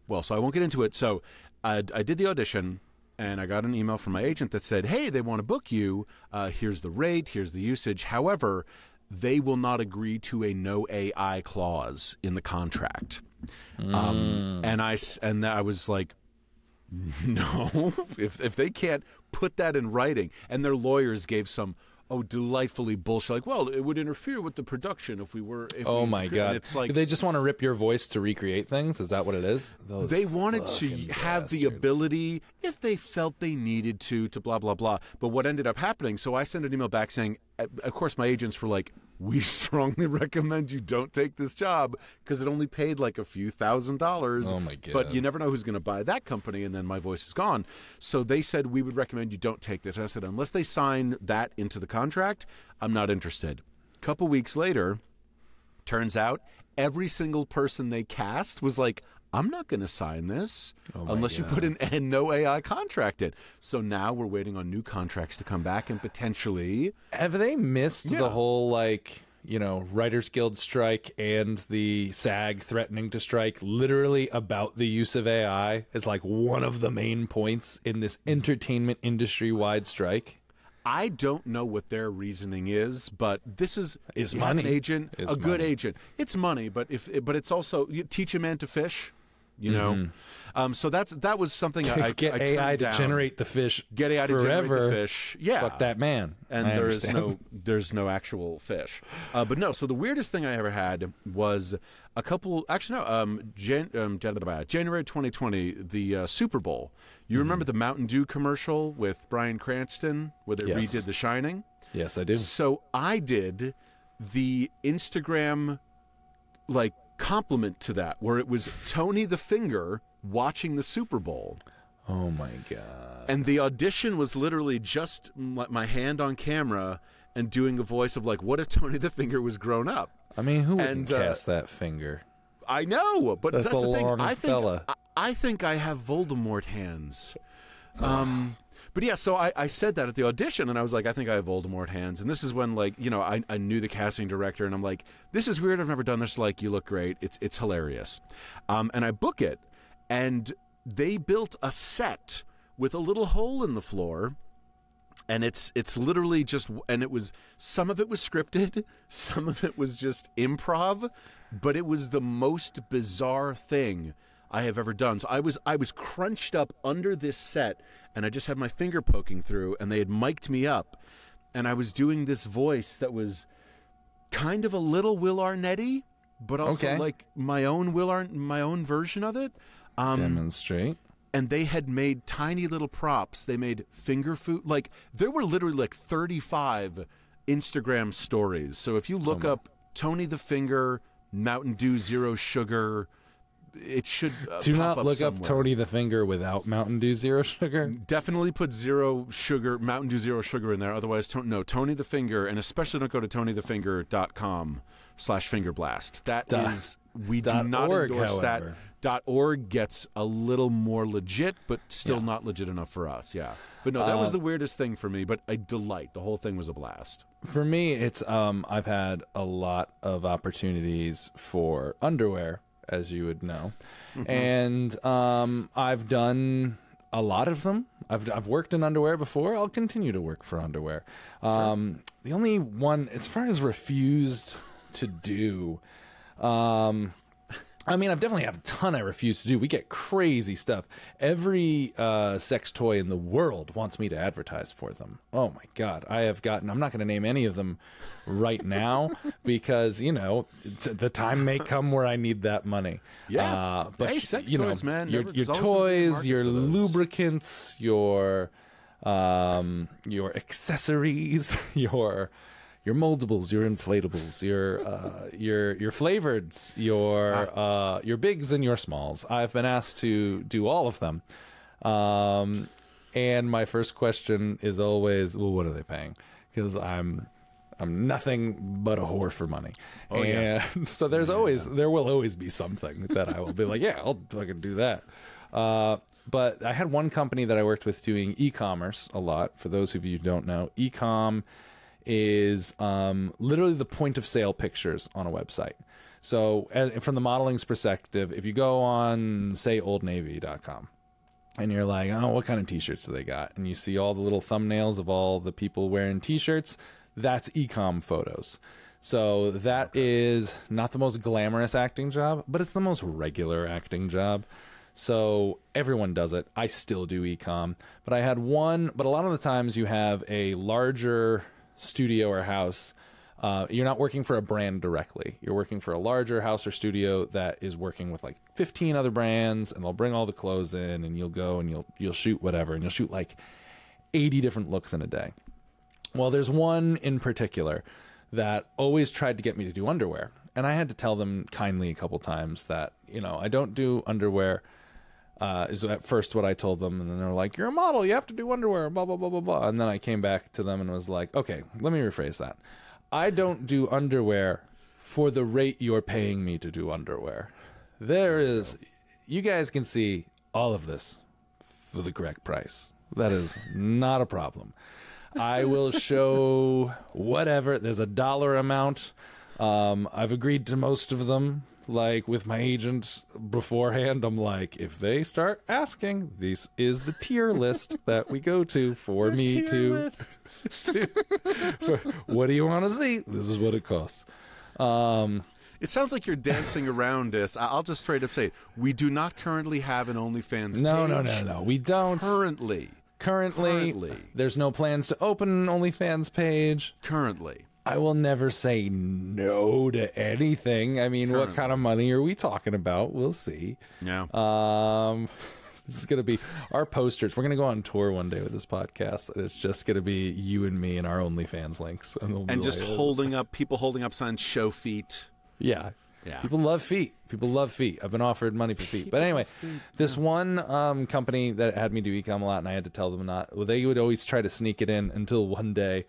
Well, so I won't get into it. So, I, I did the audition, and I got an email from my agent that said, "Hey, they want to book you. Uh, here's the rate. Here's the usage. However, they will not agree to a no AI clause in the contract." Um, and I and I was like, no, if if they can't put that in writing, and their lawyers gave some oh delightfully bullshit, like, well, it would interfere with the production if we were. If Oh we my agree." god! And it's like they just want to rip your voice to recreate things. Is that what it is? Those they wanted to have the ability if they felt they needed to to blah blah blah but what ended up happening so i sent an email back saying of course my agents were like we strongly recommend you don't take this job because it only paid like a few thousand dollars. Oh my god! but you never know who's going to buy that company and then my voice is gone. So they said we would recommend you don't take this. And i said unless they sign that into the contract i'm not interested. A couple weeks later Turns out every single person they cast was like, I'm not going to sign this Oh unless you put an and no AI contract in. So now we're waiting on new contracts to come back and potentially. Have they missed Yeah. the whole like you know Writers Guild strike and the SAG threatening to strike? Literally about the use of AI is like one of the main points in this entertainment industry wide strike. I don't know what their reasoning is, but this is have money. An agent, It's a good agent. It's money, but if but it's also you teach a man to fish. You know, um, so that's that was something I, I Mm-hmm. Get I AI turned to down. generate the fish. Get AI to forever. generate the fish. Yeah, Fuck that man. and I there is understand. no there's no actual fish. Uh, but no, so the weirdest thing I ever had was a couple. Actually, no. Um, Jan, um, January 2020, the uh, Super Bowl. You Mm-hmm. remember the Mountain Dew commercial with Bryan Cranston, where they Yes. redid The Shining? Yes, I do. So I did the Instagram like compliment to that, where it was Tony the Finger watching the Super Bowl. Oh my god. And the audition was literally just my hand on camera and doing a voice of like, what if Tony the Finger was grown up? I mean, who wouldn't and, uh, cast that finger? I know, but That's that's, the thing. I think. I, I think I have Voldemort hands. Um, but yeah, so I, I said that at the audition, and I was like, I think I have Voldemort hands. And this is when, like, you know, I, I knew the casting director, and I'm like, this is weird. I've never done this. Like, you look great. It's it's hilarious. Um, and I book it, and they built a set with a little hole in the floor and it's it's literally just and it was some of it was scripted some of it was just improv but it was the most bizarre thing i have ever done so i was i was crunched up under this set and i just had my finger poking through and they had mic'd me up and i was doing this voice that was kind of a little Will Arnett-y but also Okay. like my own will Arn- my own version of it um, Demonstrate. and they had made tiny little props. They made finger food. Like there were literally like 35 Instagram stories. So if you look up Tony the Finger, Mountain Dew Zero Sugar, it should uh, Do not look up. Tony the Finger without Mountain Dew Zero Sugar. Definitely put zero sugar, Mountain Dew Zero Sugar in there. Otherwise, to- no, Tony the Finger, and especially don't go to tonythefinger.com slash finger blast. That Dot- is, we do not org, endorse that. Dot org gets a little more legit, but still not legit enough for us. Yeah. But no, that Uh, was the weirdest thing for me, but a delight. The whole thing was a blast. For me, it's um I've had a lot of opportunities for underwear, as you would know. And um I've done a lot of them. I've I've worked in underwear before. I'll continue to work for underwear. Um the only one as far as refused to do. Um, I mean, I've definitely have a ton I refuse to do. We get crazy stuff. Every uh, sex toy in the world wants me to advertise for them. Oh my god, I have gotten. I'm not going to name any of them right now because you know the time may come where I need that money. Yeah. uh, but Hey, sex you know, toys, man. your, Never- your there's always gonna be a toys, your lubricants, your um, your accessories, your your moldables, your inflatables, your uh, your your flavoreds, your uh, your bigs and your smalls. I've been asked to do all of them, um, and my first question is always, "Well, what are they paying?" Because I'm I'm nothing but a whore for money, Oh, yeah. so there's always there will always be something that I will be like, "Yeah, I'll fucking do that." Uh, but I had one company that I worked with doing e-commerce a lot. For those of you who don't know, e-com is um, literally the point of sale pictures on a website. So, uh, from the modeling's perspective, if you go on, say, oldnavy.com, and you're like, oh, what kind of t-shirts do they got? And you see all the little thumbnails of all the people wearing t-shirts. That's ecom photos. So that is not the most glamorous acting job, but it's the most regular acting job. So everyone does it. I still do ecom, but I had one. But a lot of the times you have a larger studio or house. Uh, you're not working for a brand directly. You're working for a larger house or studio that is working with like 15 other brands, and they'll bring all the clothes in, and you'll go and you'll you'll shoot whatever, and you'll shoot like 80 different looks in a day. Well, there's one in particular that always tried to get me to do underwear. And I had to tell them kindly a couple times that, you know, I don't do underwear, uh, is at first what I told them. And then they're like, you're a model, you have to do underwear, blah, blah, blah, blah, blah. And then I came back to them and was like, okay, let me rephrase that. I don't do underwear for the rate you're paying me to do underwear. There is, you guys can see all of this for the correct price. That is not a problem. I will show whatever. There's a dollar amount. Um, I've agreed to most of them. Like with my agent beforehand, I'm like, if they start asking, this is the tier list that we go to for me to, to for, what do you want to see? This is what it costs. Um, It sounds like you're dancing around this. I- I'll just straight up say it. We do not currently have an OnlyFans no, page. no, no, no. No. We don't. Currently. Currently, Currently. there's no plans to open an OnlyFans page. Currently. I will never say no to anything. I mean, what kind of money are we talking about? We'll see. Yeah. Um, this is going to be our posters. We're going to go on tour one day with this podcast, and it's just going to be you and me and our OnlyFans links, and, they'll and just like, holding up, people holding up signs, show feet. yeah. Yeah. People love feet. People love feet. I've been offered money for feet. But anyway, this one um, company that had me do ecom a lot, and I had to tell them not. Well, they would always try to sneak it in until one day.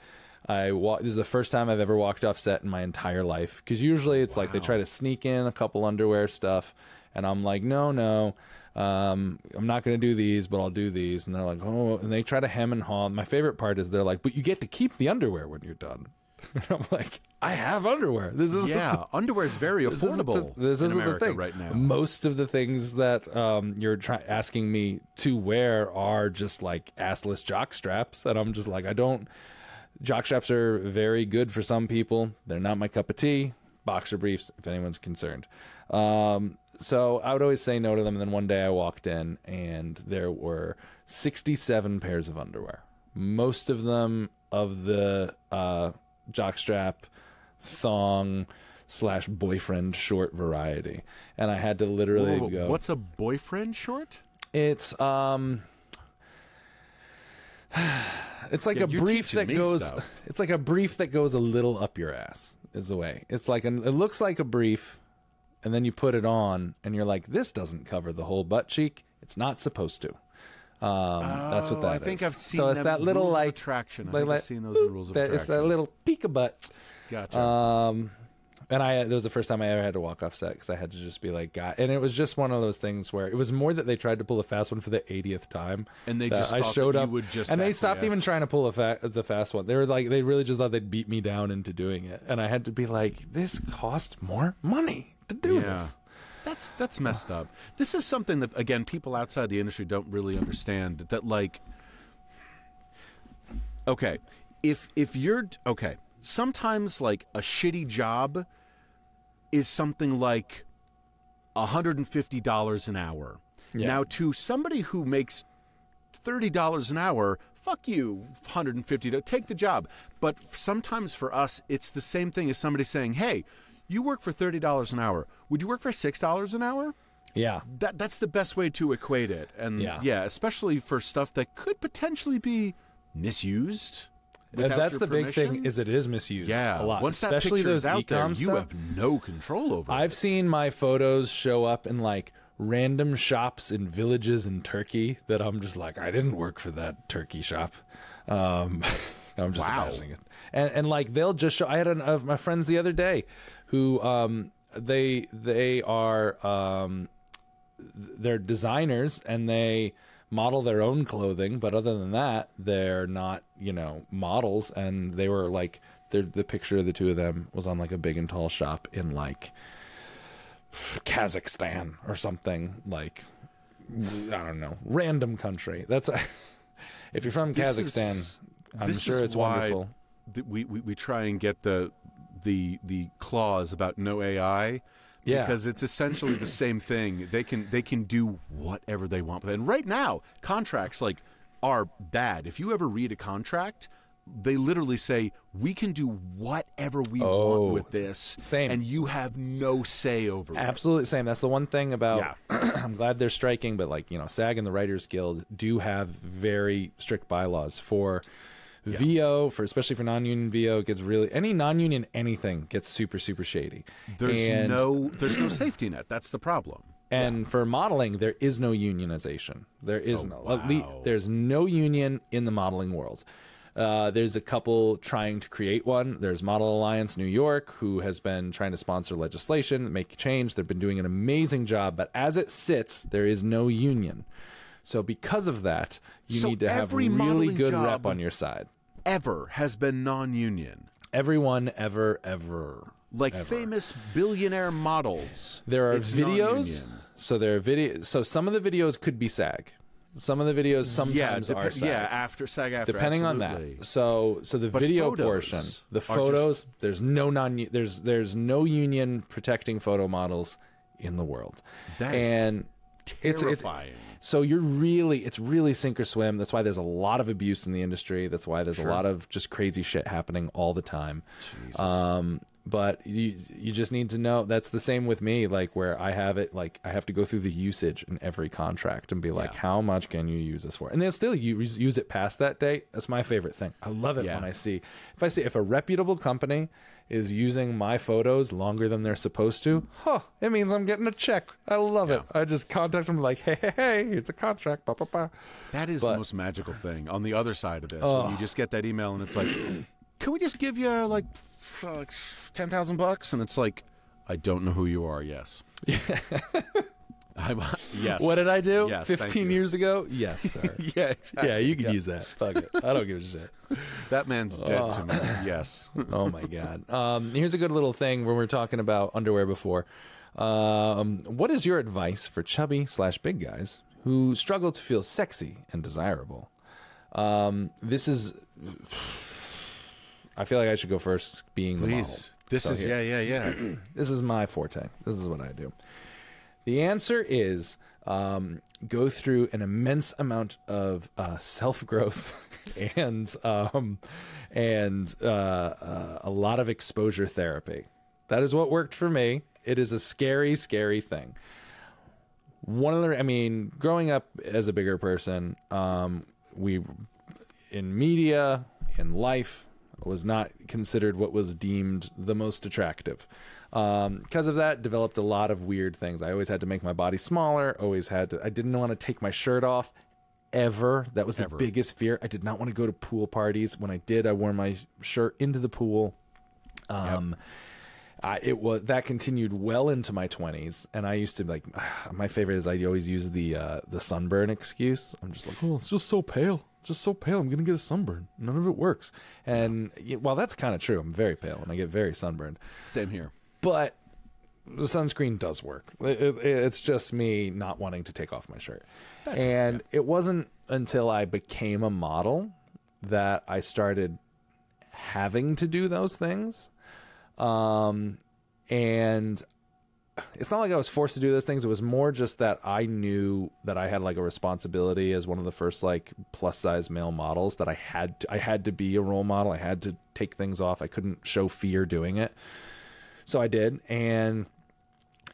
I wa- this is the first time I've ever walked off set in my entire life because usually it's like they try to sneak in a couple underwear stuff, and I'm like, no, no, um, I'm not going to do these, but I'll do these, and they're like, oh, and they try to hem and haw. My favorite part is they're like, but you get to keep the underwear when you're done. And I'm like, I have underwear. This is Yeah, underwear is very this isn't affordable the, this in isn't America the thing right now. Most of the things that um, you're try- asking me to wear are just like assless jock straps, and I'm just like, I don't. Jock straps are very good for some people. They're not my cup of tea. Boxer briefs, if anyone's concerned. Um, so I would always say no to them. And then one day I walked in, and there were 67 pairs of underwear. Most of them of the uh, jockstrap, thong slash boyfriend short variety, and I had to literally Whoa, go. What's a boyfriend short? It's um it's like Yeah, a brief that goes stuff. it's like a brief that goes a little up your ass is the way. It's like an, it looks like a brief and then you put it on and you're like this doesn't cover the whole butt cheek. It's not supposed to. Um, that's what Oh, that I think. I've seen So it's that little like attraction. I like- I've seen those in rules of that- It's attraction. that little peek a butt. Gotcha. Um, and I that was the first time I ever had to walk off set because I had to just be like, God. And it was just one of those things where it was more that they tried to pull a fast one for the 80th time, And they just I showed you up, would just and they stopped even trying to pull a fa- the fast one. They were like, they really just thought they'd beat me down into doing it, and I had to be like, this cost more money to do Yeah. this. That's that's messed up. This is something that again people outside the industry don't really understand that like okay, if if you're okay, sometimes like a shitty job is something like $150 an hour. Yeah. Now, to somebody who makes $30 an hour, fuck you, 150 to take the job. But sometimes for us, it's the same thing as somebody saying, hey, you work for $30 an hour. Would you work for $6 an hour? Yeah. That that's the best way to equate it. And Yeah. especially for stuff that could potentially be misused. Uh, That's the big thing is it is misused yeah, a lot, Once especially those out there, you stuff. have no control over I've it. seen my photos show up in like random shops in villages in Turkey that I'm just like, I didn't work for that turkey shop. Um, I'm just Wow. imagining it, and and like they'll just show. I had an, of my friends the other day who um they they are um they're designers and they model their own clothing but other than that they're not you know models and they were like the picture of the two of them was on like a big and tall shop in like kazakhstan or something like i don't know random country that's if you're from This kazakhstan is- i'm sure it's why wonderful th- we, we we try and get the the the clause about no AI. Yeah. Because it's essentially the same thing. They can they can do whatever they want. And right now, contracts like are bad. If you ever read a contract, they literally say we can do whatever we Oh, want with this, same. and you have no say over it. Absolutely same. That's the one thing about. Yeah. I'm glad they're striking, but like you know, SAG and the Writers Guild do have very strict bylaws for VO, for especially for non-union VO. Gets really any non-union anything gets super super shady. There's and, no there's no safety net. That's the problem. and for modeling, there is no unionization. There is no. at lea- wow. there's no union in the modeling world. Uh, there's a couple trying to create one. There's Model Alliance New York, who has been trying to sponsor legislation, make change. They've been doing an amazing job, but as it sits, there is no union. So because of that, you So need to have really good rep on your side. Ever has been non-union. Everyone ever ever Like ever. famous billionaire models. There are It's videos. non-union. So there are video. So some of the videos could be SAG. Some of the videos sometimes yeah, are SAG. yeah, after SAG after depending on that. So so the But video portion, the are just- photos, there's no non there's there's no union protecting photo models in the world. That is and it's, it's Terrifying. So you're really it's really sink or swim. That's why there's a lot of abuse in the industry. That's why there's a lot of just crazy shit happening all the time. Um, but you you just need to know that's the same with me. Like where I have it, like I have to go through the usage in every contract and be like, how much can you use this for? And they'll still use, use it past that date. That's my favorite thing. I love it Yeah. when I see if I see if a reputable company is using my photos longer than they're supposed to, huh, it means I'm getting a check. I love it. I just contact them like, hey, hey, hey, it's a contract. Ba, ba, ba. That is But- the most magical thing. On the other side of this, when you just get that email and it's like, "Can we just give you like, like ten thousand bucks?" And it's like, "I don't know who you are." Yes. I'm, yes. What did I do? Yes, 15 years ago? Yes, sir. Yeah, exactly. yeah, you can use that. Fuck it. I don't give a shit. That man's dead to me. Yes. Oh my god. Um, here's a good little thing when we are talking about underwear before. Um, what is your advice for chubby slash big guys who struggle to feel sexy and desirable? Um, this is. I feel like I should go first, being the model. Please. This So is here. yeah, yeah, yeah. This is my forte. This is what I do. The answer is um, go through an immense amount of uh, self growth and um, and uh, uh, a lot of exposure therapy. That is what worked for me. It is a scary, scary thing. One of the, I mean, growing up as a bigger person, um, we in media, in life, was not considered what was deemed the most attractive. Um, because of that, developed a lot of weird things. I always had to make my body smaller. Always had to. I didn't want to take my shirt off ever. That was the biggest fear. I did not want to go to pool parties. When I did, I wore my shirt into the pool. Um, I, it was that continued well into my twenties, and I used to like. My favorite is I always use the uh, the sunburn excuse. I'm just like, oh, it's just so pale, just so pale. I'm gonna get a sunburn. None of it works. And yeah, while that's kind of true, I'm very pale and I get very sunburned. Same here. But the sunscreen does work. It, it, it's just me not wanting to take off my shirt. and it wasn't until I became a model that I started having to do those things. Um, and it's not like I was forced to do those things. It was more just that I knew that I had like a responsibility as one of the first like plus size male models that I had to, I had to be a role model. I had to take things off. I couldn't show fear doing it. So I did and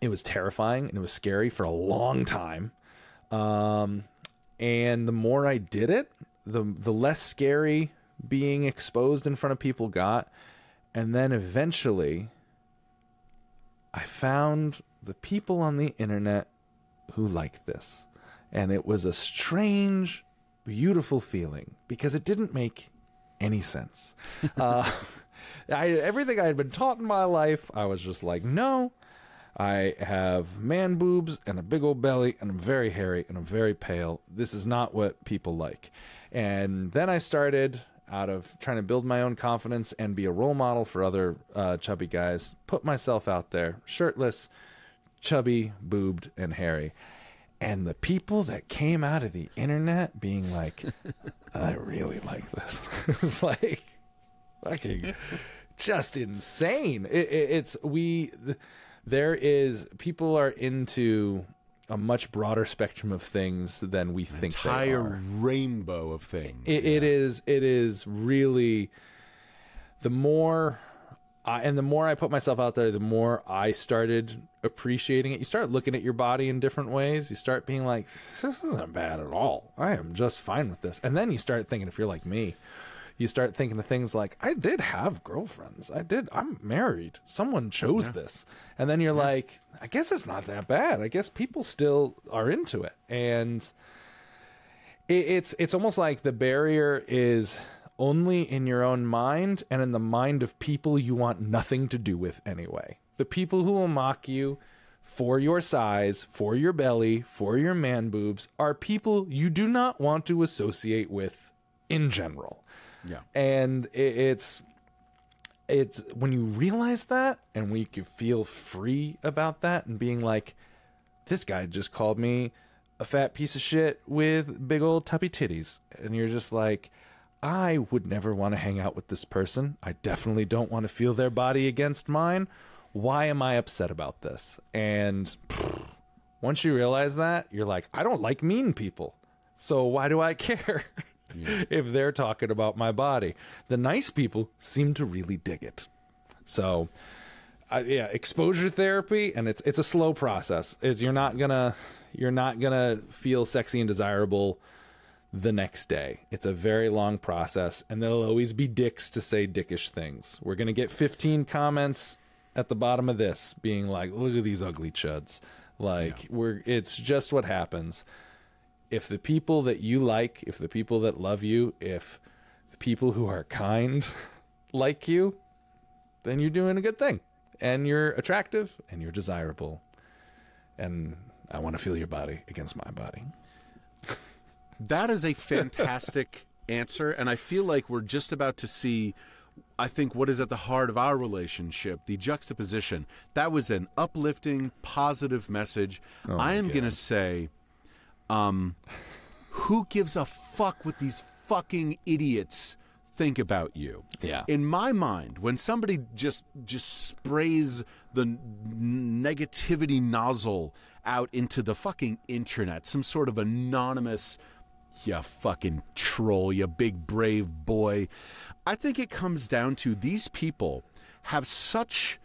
it was terrifying and it was scary for a long time. Um and the more I did it, the the less scary being exposed in front of people got. And then eventually I found the people on the internet who like this. And it was a strange, beautiful feeling because it didn't make any sense. uh, I, everything I had been taught in my life, I was just like, no, I have man boobs and a big old belly, and I'm very hairy and I'm very pale. This is not what people like. And then I started out of trying to build my own confidence and be a role model for other uh, chubby guys, put myself out there, shirtless, chubby, boobed, and hairy. And the people that came out of the internet being like, I really like this. it was like fucking just insane. It, it, it's, we, there is, people are into a much broader spectrum of things than we think they Entire rainbow of things. It, it is it is really the more I, and the more I put myself out there, the more I started appreciating it. You start looking at your body in different ways. You start being like, this isn't bad at all. I am just fine with this. And then you start thinking, if you're like me, you start thinking of things like, I did have girlfriends. I did. I'm married. Someone chose this. And then you're like, I guess it's not that bad. I guess people still are into it. And it, it's it's almost like the barrier is only in your own mind and in the mind of people you want nothing to do with anyway. The people who will mock you for your size, for your belly, for your man boobs are people you do not want to associate with in general. Yeah. And it, it's it's when you realize that and we can feel free about that and being like this guy just called me a fat piece of shit with big old tuppy titties. And you're just like, I would never want to hang out with this person. I definitely don't want to feel their body against mine. Why am I upset about this? And once you realize that, you're like, I don't like mean people. So why do I care if they're talking about my body? The nice people seem to really dig it. So uh, yeah, exposure therapy, and it's it's a slow process. Is you're not gonna you're not gonna feel sexy and desirable the next day. It's a very long process, and there'll always be dicks to say dickish things. We're gonna get 15 comments at the bottom of this being like, "Look at these ugly chuds." Like we're it's just what happens. If the people that you like, if the people that love you, if the people who are kind like you, then you're doing a good thing and you're attractive and you're desirable and i want to feel your body against my body That is a fantastic answer, and I feel like we're just about to see. I think what is at the heart of our relationship, the juxtaposition. That was an uplifting, positive message. Oh I am going to say, um, who gives a fuck what these fucking idiots think about you? Yeah. In my mind, when somebody just just sprays the negativity nozzle out into the fucking internet, some sort of anonymous you fucking troll, you big brave boy. I think it comes down to these people have such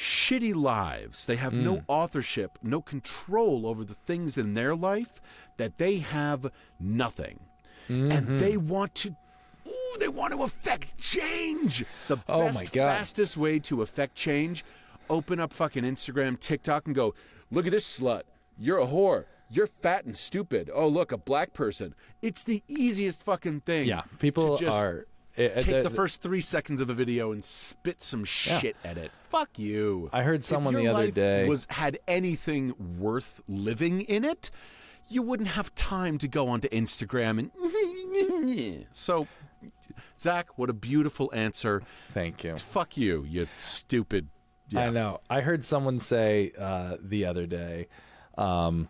shitty lives. They have no mm. authorship, no control over the things in their life that they have nothing. And mm-hmm. they want to ooh, they want to affect change. The Oh best my God. fastest way to affect change, open up fucking Instagram, TikTok and go, "Look at this slut. You're a whore. You're fat and stupid. Oh, look, a black person." It's the easiest fucking thing. yeah people just are it- take the- the first three seconds of a video and spit some shit at it. Fuck you. I heard someone the other day- was had anything worth living in it, you wouldn't have time to go onto Instagram and so. Zach, what a beautiful answer. thank you Fuck you, you stupid. Yeah. I know. I heard someone say uh, the other day um,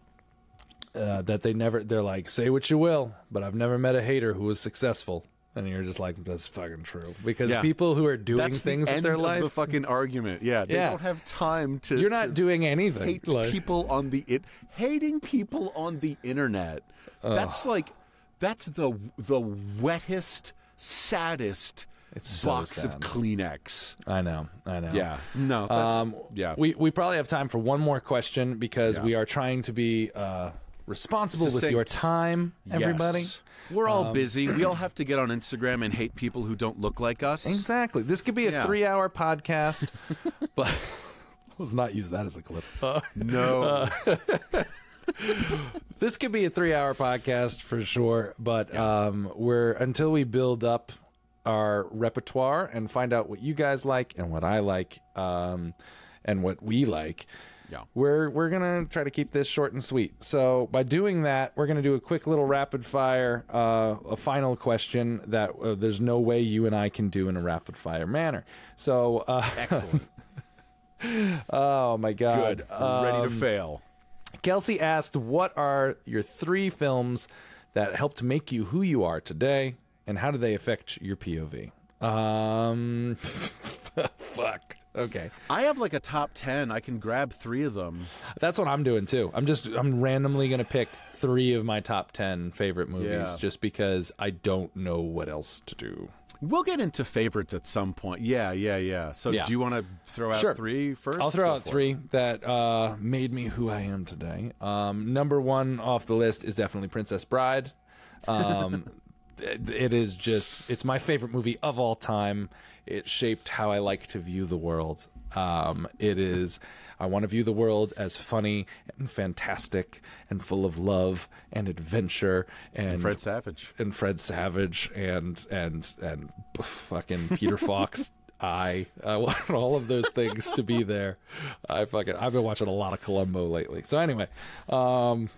uh, that they never. They're like, say what you will, but I've never met a hater who was successful. And you're just like, that's fucking true. Because Yeah. people who are doing That's things the with their life, the fucking argument. Yeah, they Yeah. don't have time to. you're not to doing anything. hate Like- people on the it hating people on the internet. That's like that's the the wettest, saddest It's so box of. Kleenex. I know. I know. Yeah, no, that's, Um, yeah. We we probably have time for one more question because Yeah. we are trying to be uh, responsible with your time, everybody. Yes. We're all busy. We all have to get on Instagram and hate people who don't look like us. Exactly. This could be a Yeah. three-hour podcast, but let's not use that as a clip. Uh, No, this could be a three-hour podcast for sure, but um, we're until we build up our repertoire and find out what you guys like and what I like, um, and what we like. Yeah. We're we're gonna try to keep this short and sweet. So by doing that, we're gonna do a quick little rapid fire, uh, a final question that uh, there's no way you and I can do in a rapid fire manner. So, uh, excellent. oh my god, Good. We're ready to Um, fail. Kelsey asked, "What are your three films that helped make you who you are today, and how do they affect your POV?" Um, fuck. Okay, I have like a top ten. I can grab three of them. that's what I'm doing too. I'm just I'm randomly gonna pick three of my top ten favorite movies, Yeah. just because I don't know what else to do. We'll get into favorites at some point. Yeah, yeah, yeah. So Yeah. do you want to throw out Sure. three first? I'll throw out it. three that uh, made me who I am today. Um, number one off the list is definitely Princess Bride. Um, it, is just, it's my favorite movie of all time. It shaped how I like to view the world. Um, it is, I want to view the world as funny and fantastic and full of love and adventure and Fred Savage. and Fred Savage and and and fucking Peter Falk. I I want all of those things to be there. I fucking I've been watching a lot of Columbo lately. So anyway, um,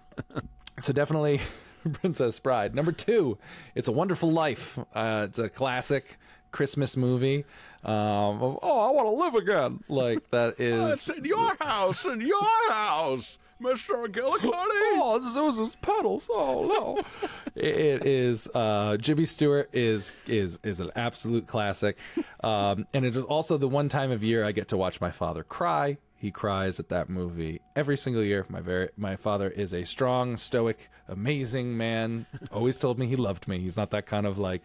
so definitely Princess Bride. Number two, It's a Wonderful Life. Uh, it's a classic Christmas movie. Um, of, oh, I want to live again. Like that is. in your house, in your house, Mr. McGillicuddy. Oh, this is petals. Oh no! it, it is. Uh, Jimmy Stewart is is is an absolute classic, um, and it is also the one time of year I get to watch my father cry. He cries at that movie every single year. My very my father is a strong, stoic, amazing man. Always told me he loved me. He's not that kind of like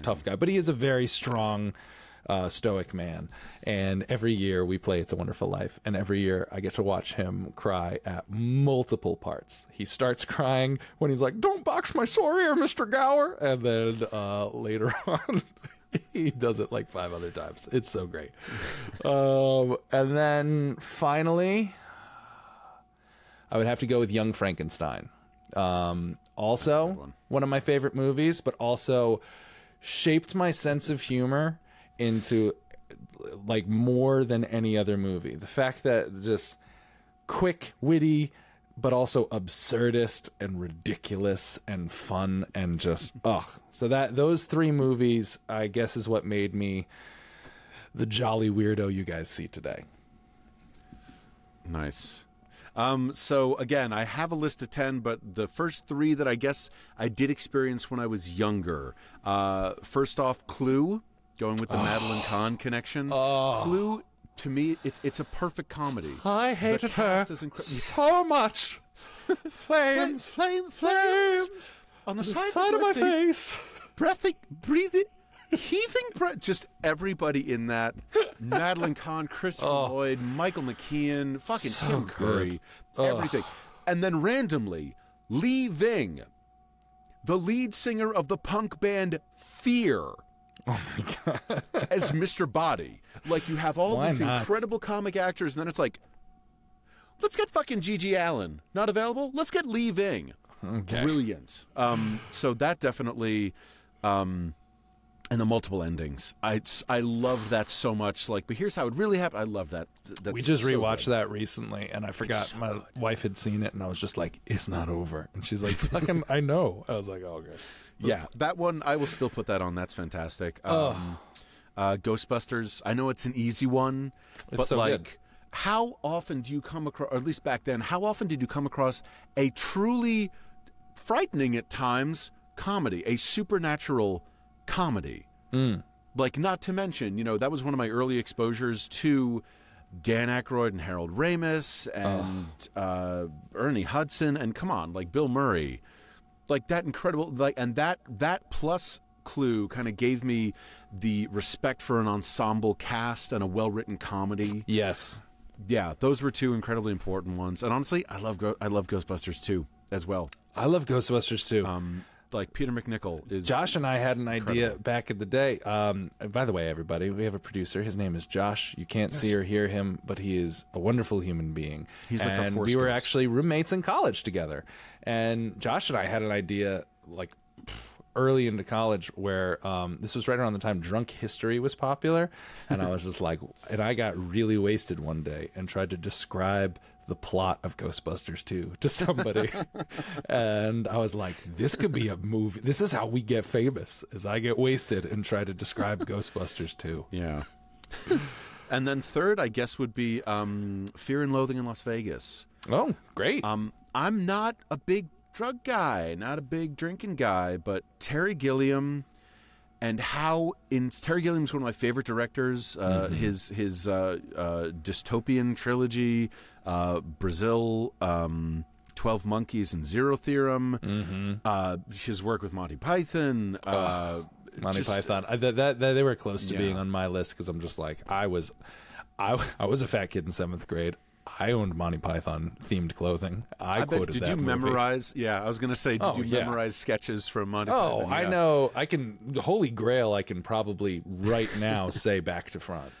tough guy, but he is a very strong uh, stoic man. And every year we play It's a Wonderful Life. And every year I get to watch him cry at multiple parts. He starts crying when he's like, Don't box my sore ear, Mr. Gower. And then uh, later on, he does it like five other times. It's so great. um, and then finally, I would have to go with Young Frankenstein. Um, also, one. one of my favorite movies, but also shaped my sense of humor into like more than any other movie. The fact that just quick, witty, but also absurdist and ridiculous and fun and just ugh. So that those three movies, I guess, is what made me the jolly weirdo you guys see today. Nice. Um, so again, I have a list of ten, but the first three that I guess I did experience when I was younger. Uh, first off, Clue, going with the Madeline Kahn connection. Clue, to me, it, it's a perfect comedy. I hated her incre- so much. Flames, flame, flames, on the, the sides side of my face. breathing, breathing, heaving breath. Just everybody in that. Madeline Kahn, Christopher oh. Lloyd, Michael McKean, fucking So Tim Curry, everything. And then randomly, Lee Ving, the lead singer of the punk band Fear. Oh my god! As Mr. Body, like you have all Why these not? incredible comic actors, and then it's like, let's get fucking GG Allin. Not available. Let's get Lee Ving brilliant. Um, so that definitely, um, and the multiple endings. I I loved that so much. Like, but here's how it really happened. I love that. That's We just so rewatched good. that recently, and I forgot my wife had seen it, and I was just like, "It's not over." And she's like, "Fucking, I know." I was like, "Oh, okay." Yeah, that one I will still put that on. That's fantastic. Um, uh, Ghostbusters. I know it's an easy one, It's but so like. good. How often do you come across, or at least back then, how often did you come across a truly frightening at times comedy, a supernatural comedy. Like, not to mention, you know, that was one of my early exposures to Dan Aykroyd and Harold Ramis and uh, Ernie Hudson and come on, like Bill Murray, like that incredible, like, and that that plus clue kind of gave me the respect for an ensemble cast and a well written comedy. Yes. Yeah, those were two incredibly important ones. And honestly, I love I love Ghostbusters too as well. I love Ghostbusters too. Um, like Peter MacNicol is Josh and I had an idea back in the day. Um, by the way, everybody, we have a producer. His name is Josh. You can't see or hear him, but he is a wonderful human being. He's like a and force we were actually roommates in college together. And Josh and I had an idea like early into college where um, this was right around the time drunk history was popular. And i was just like and i got really wasted one day and tried to describe the plot of ghostbusters 2 to somebody. And i was like this could be a movie. This is how we get famous as i get wasted and try to describe ghostbusters 2 Yeah. and then third, I guess, would be um, Fear and Loathing in Las Vegas. oh great. Um, I'm not a big drug guy, not a big drinking guy, but Terry Gilliam and how in Terry Gilliam's one of my favorite directors. Uh, His his uh, uh, dystopian trilogy, uh, Brazil. Um, 12 Monkeys and Zero Theorem, uh, his work with Monty Python, uh, Monty just- Python. I, that, that, that- they were close to Yeah. being on my list because I'm just like I was, I, I was a fat kid in seventh grade. I owned Monty Python themed clothing. I, I bet, quoted did that you movie. memorize? Yeah, I was going to say, did Oh, you yeah. memorize sketches from Monty Oh, Python? I Yeah. know. I can. The Holy Grail. I can probably right now say back to front.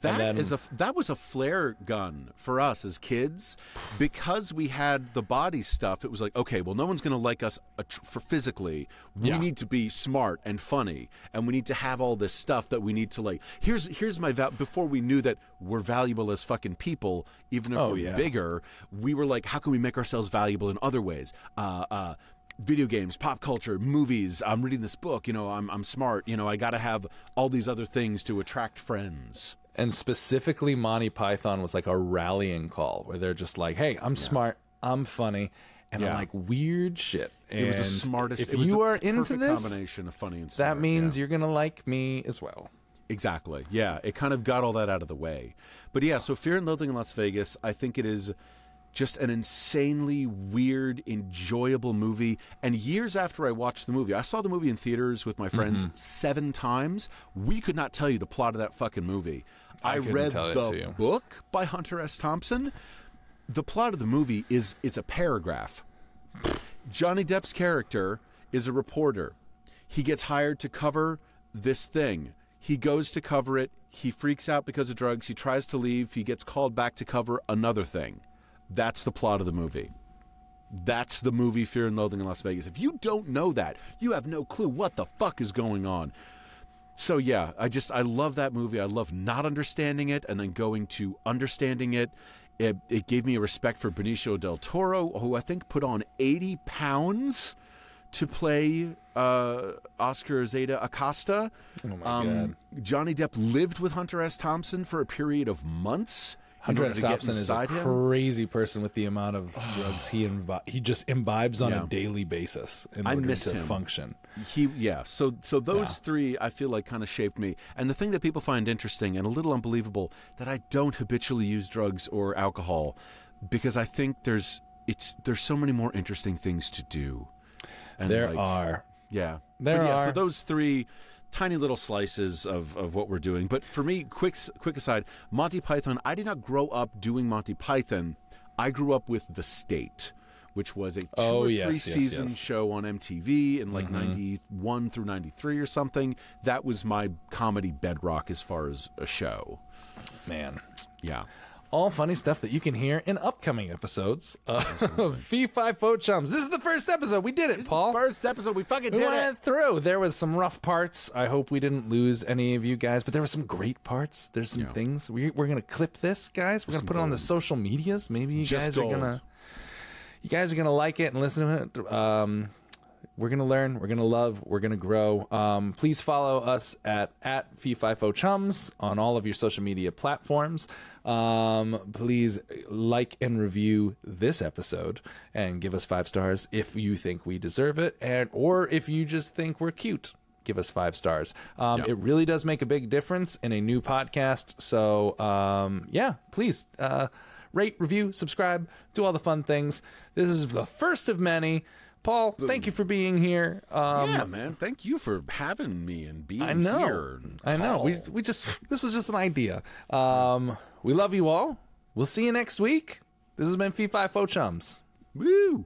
That then- is a that was a flare gun for us as kids because we had the body stuff. It was like, okay, well, no one's going to like us for physically. We Yeah. need to be smart and funny, and we need to have all this stuff that we need to like. Here's here's my val- before we knew that we're valuable as fucking people, even if Oh, we're yeah. bigger. We were like, how can we make ourselves valuable in other ways? Uh, uh, video games, pop culture, movies. I'm reading this book. You know, I'm I'm smart. You know, I got to have all these other things to attract friends. And specifically, Monty Python was like a rallying call where they're just like, "Hey, I'm smart. I'm funny." And Yeah. like weird shit. It was the smartest. If you are into this, combination of funny and smart, that means yeah. you're gonna like me as well. exactly. Yeah, it kind of got all that out of the way. But yeah, so Fear and Loathing in Las Vegas, I think it is just an insanely weird, enjoyable movie. And years after I watched the movie, I saw the movie in theaters with my friends Mm-hmm. seven times. We could not tell you the plot of that fucking movie. I, couldn't read the book by Hunter S. Thompson. The plot of the movie is it's a paragraph. Johnny Depp's character is a reporter. He gets hired to cover this thing. He goes to cover it. He freaks out because of drugs. He tries to leave. He gets called back to cover another thing. That's the plot of the movie. That's the movie Fear and Loathing in Las Vegas. If you don't know that, you have no clue what the fuck is going on. So yeah, I just I love that movie. I love not understanding it and then going to understanding it. It, it gave me a respect for Benicio del Toro, who I think put on 80 pounds to play uh, Oscar Zeta Acosta. Oh my Um, Johnny Depp lived with Hunter S. Thompson for a period of months. In Hunter order S. to get Thompson is a him. crazy person with the amount of drugs he imbi- he just imbibes on Yeah. a daily basis in I order miss to him. function. He yeah. So so those Yeah. three I feel like kind of shaped me. And the thing that people find interesting and a little unbelievable that I don't habitually use drugs or alcohol because I think there's it's there's so many more interesting things to do. And There like, are yeah. There but yeah, are. so those three tiny little slices of, of what we're doing. But for me, quick quick aside, Monty Python, I did not grow up doing Monty Python. I grew up with The State, which was a two Oh, or yes, three yes, season yes. Mm-hmm. show on MTV in like 91 through 93 or something. That was my comedy bedrock as far as a show. man. Yeah. All funny stuff that you can hear in upcoming episodes of Fee Fi Fo Chums. This is the first episode. We did it, Paul. First episode, we fucking we did went it. through. There was some rough parts. I hope we didn't lose any of you guys, but there were some great parts. There's some things. We, we're gonna clip this, guys. We're gonna put it on the social medias. Maybe you Just guys gold. are gonna you guys are gonna like it and listen to it. Um, we're gonna learn. We're gonna love. We're gonna grow. Um, please follow us at at FIFO Chums on all of your social media platforms. Um, please like and review this episode and give us five stars if you think we deserve it, and or if you just think we're cute. give us five stars. Um, Yeah. It really does make a big difference in a new podcast. So, um, yeah, please uh, rate, review, subscribe, do all the fun things. This is the first of many. Paul, thank you for being here. Um, yeah, man. Thank you for having me and being I know. here. I know. We we just this was just an idea. Um, we love you all. We'll see you next week. This has been Fee Fi Fo Chums. Woo.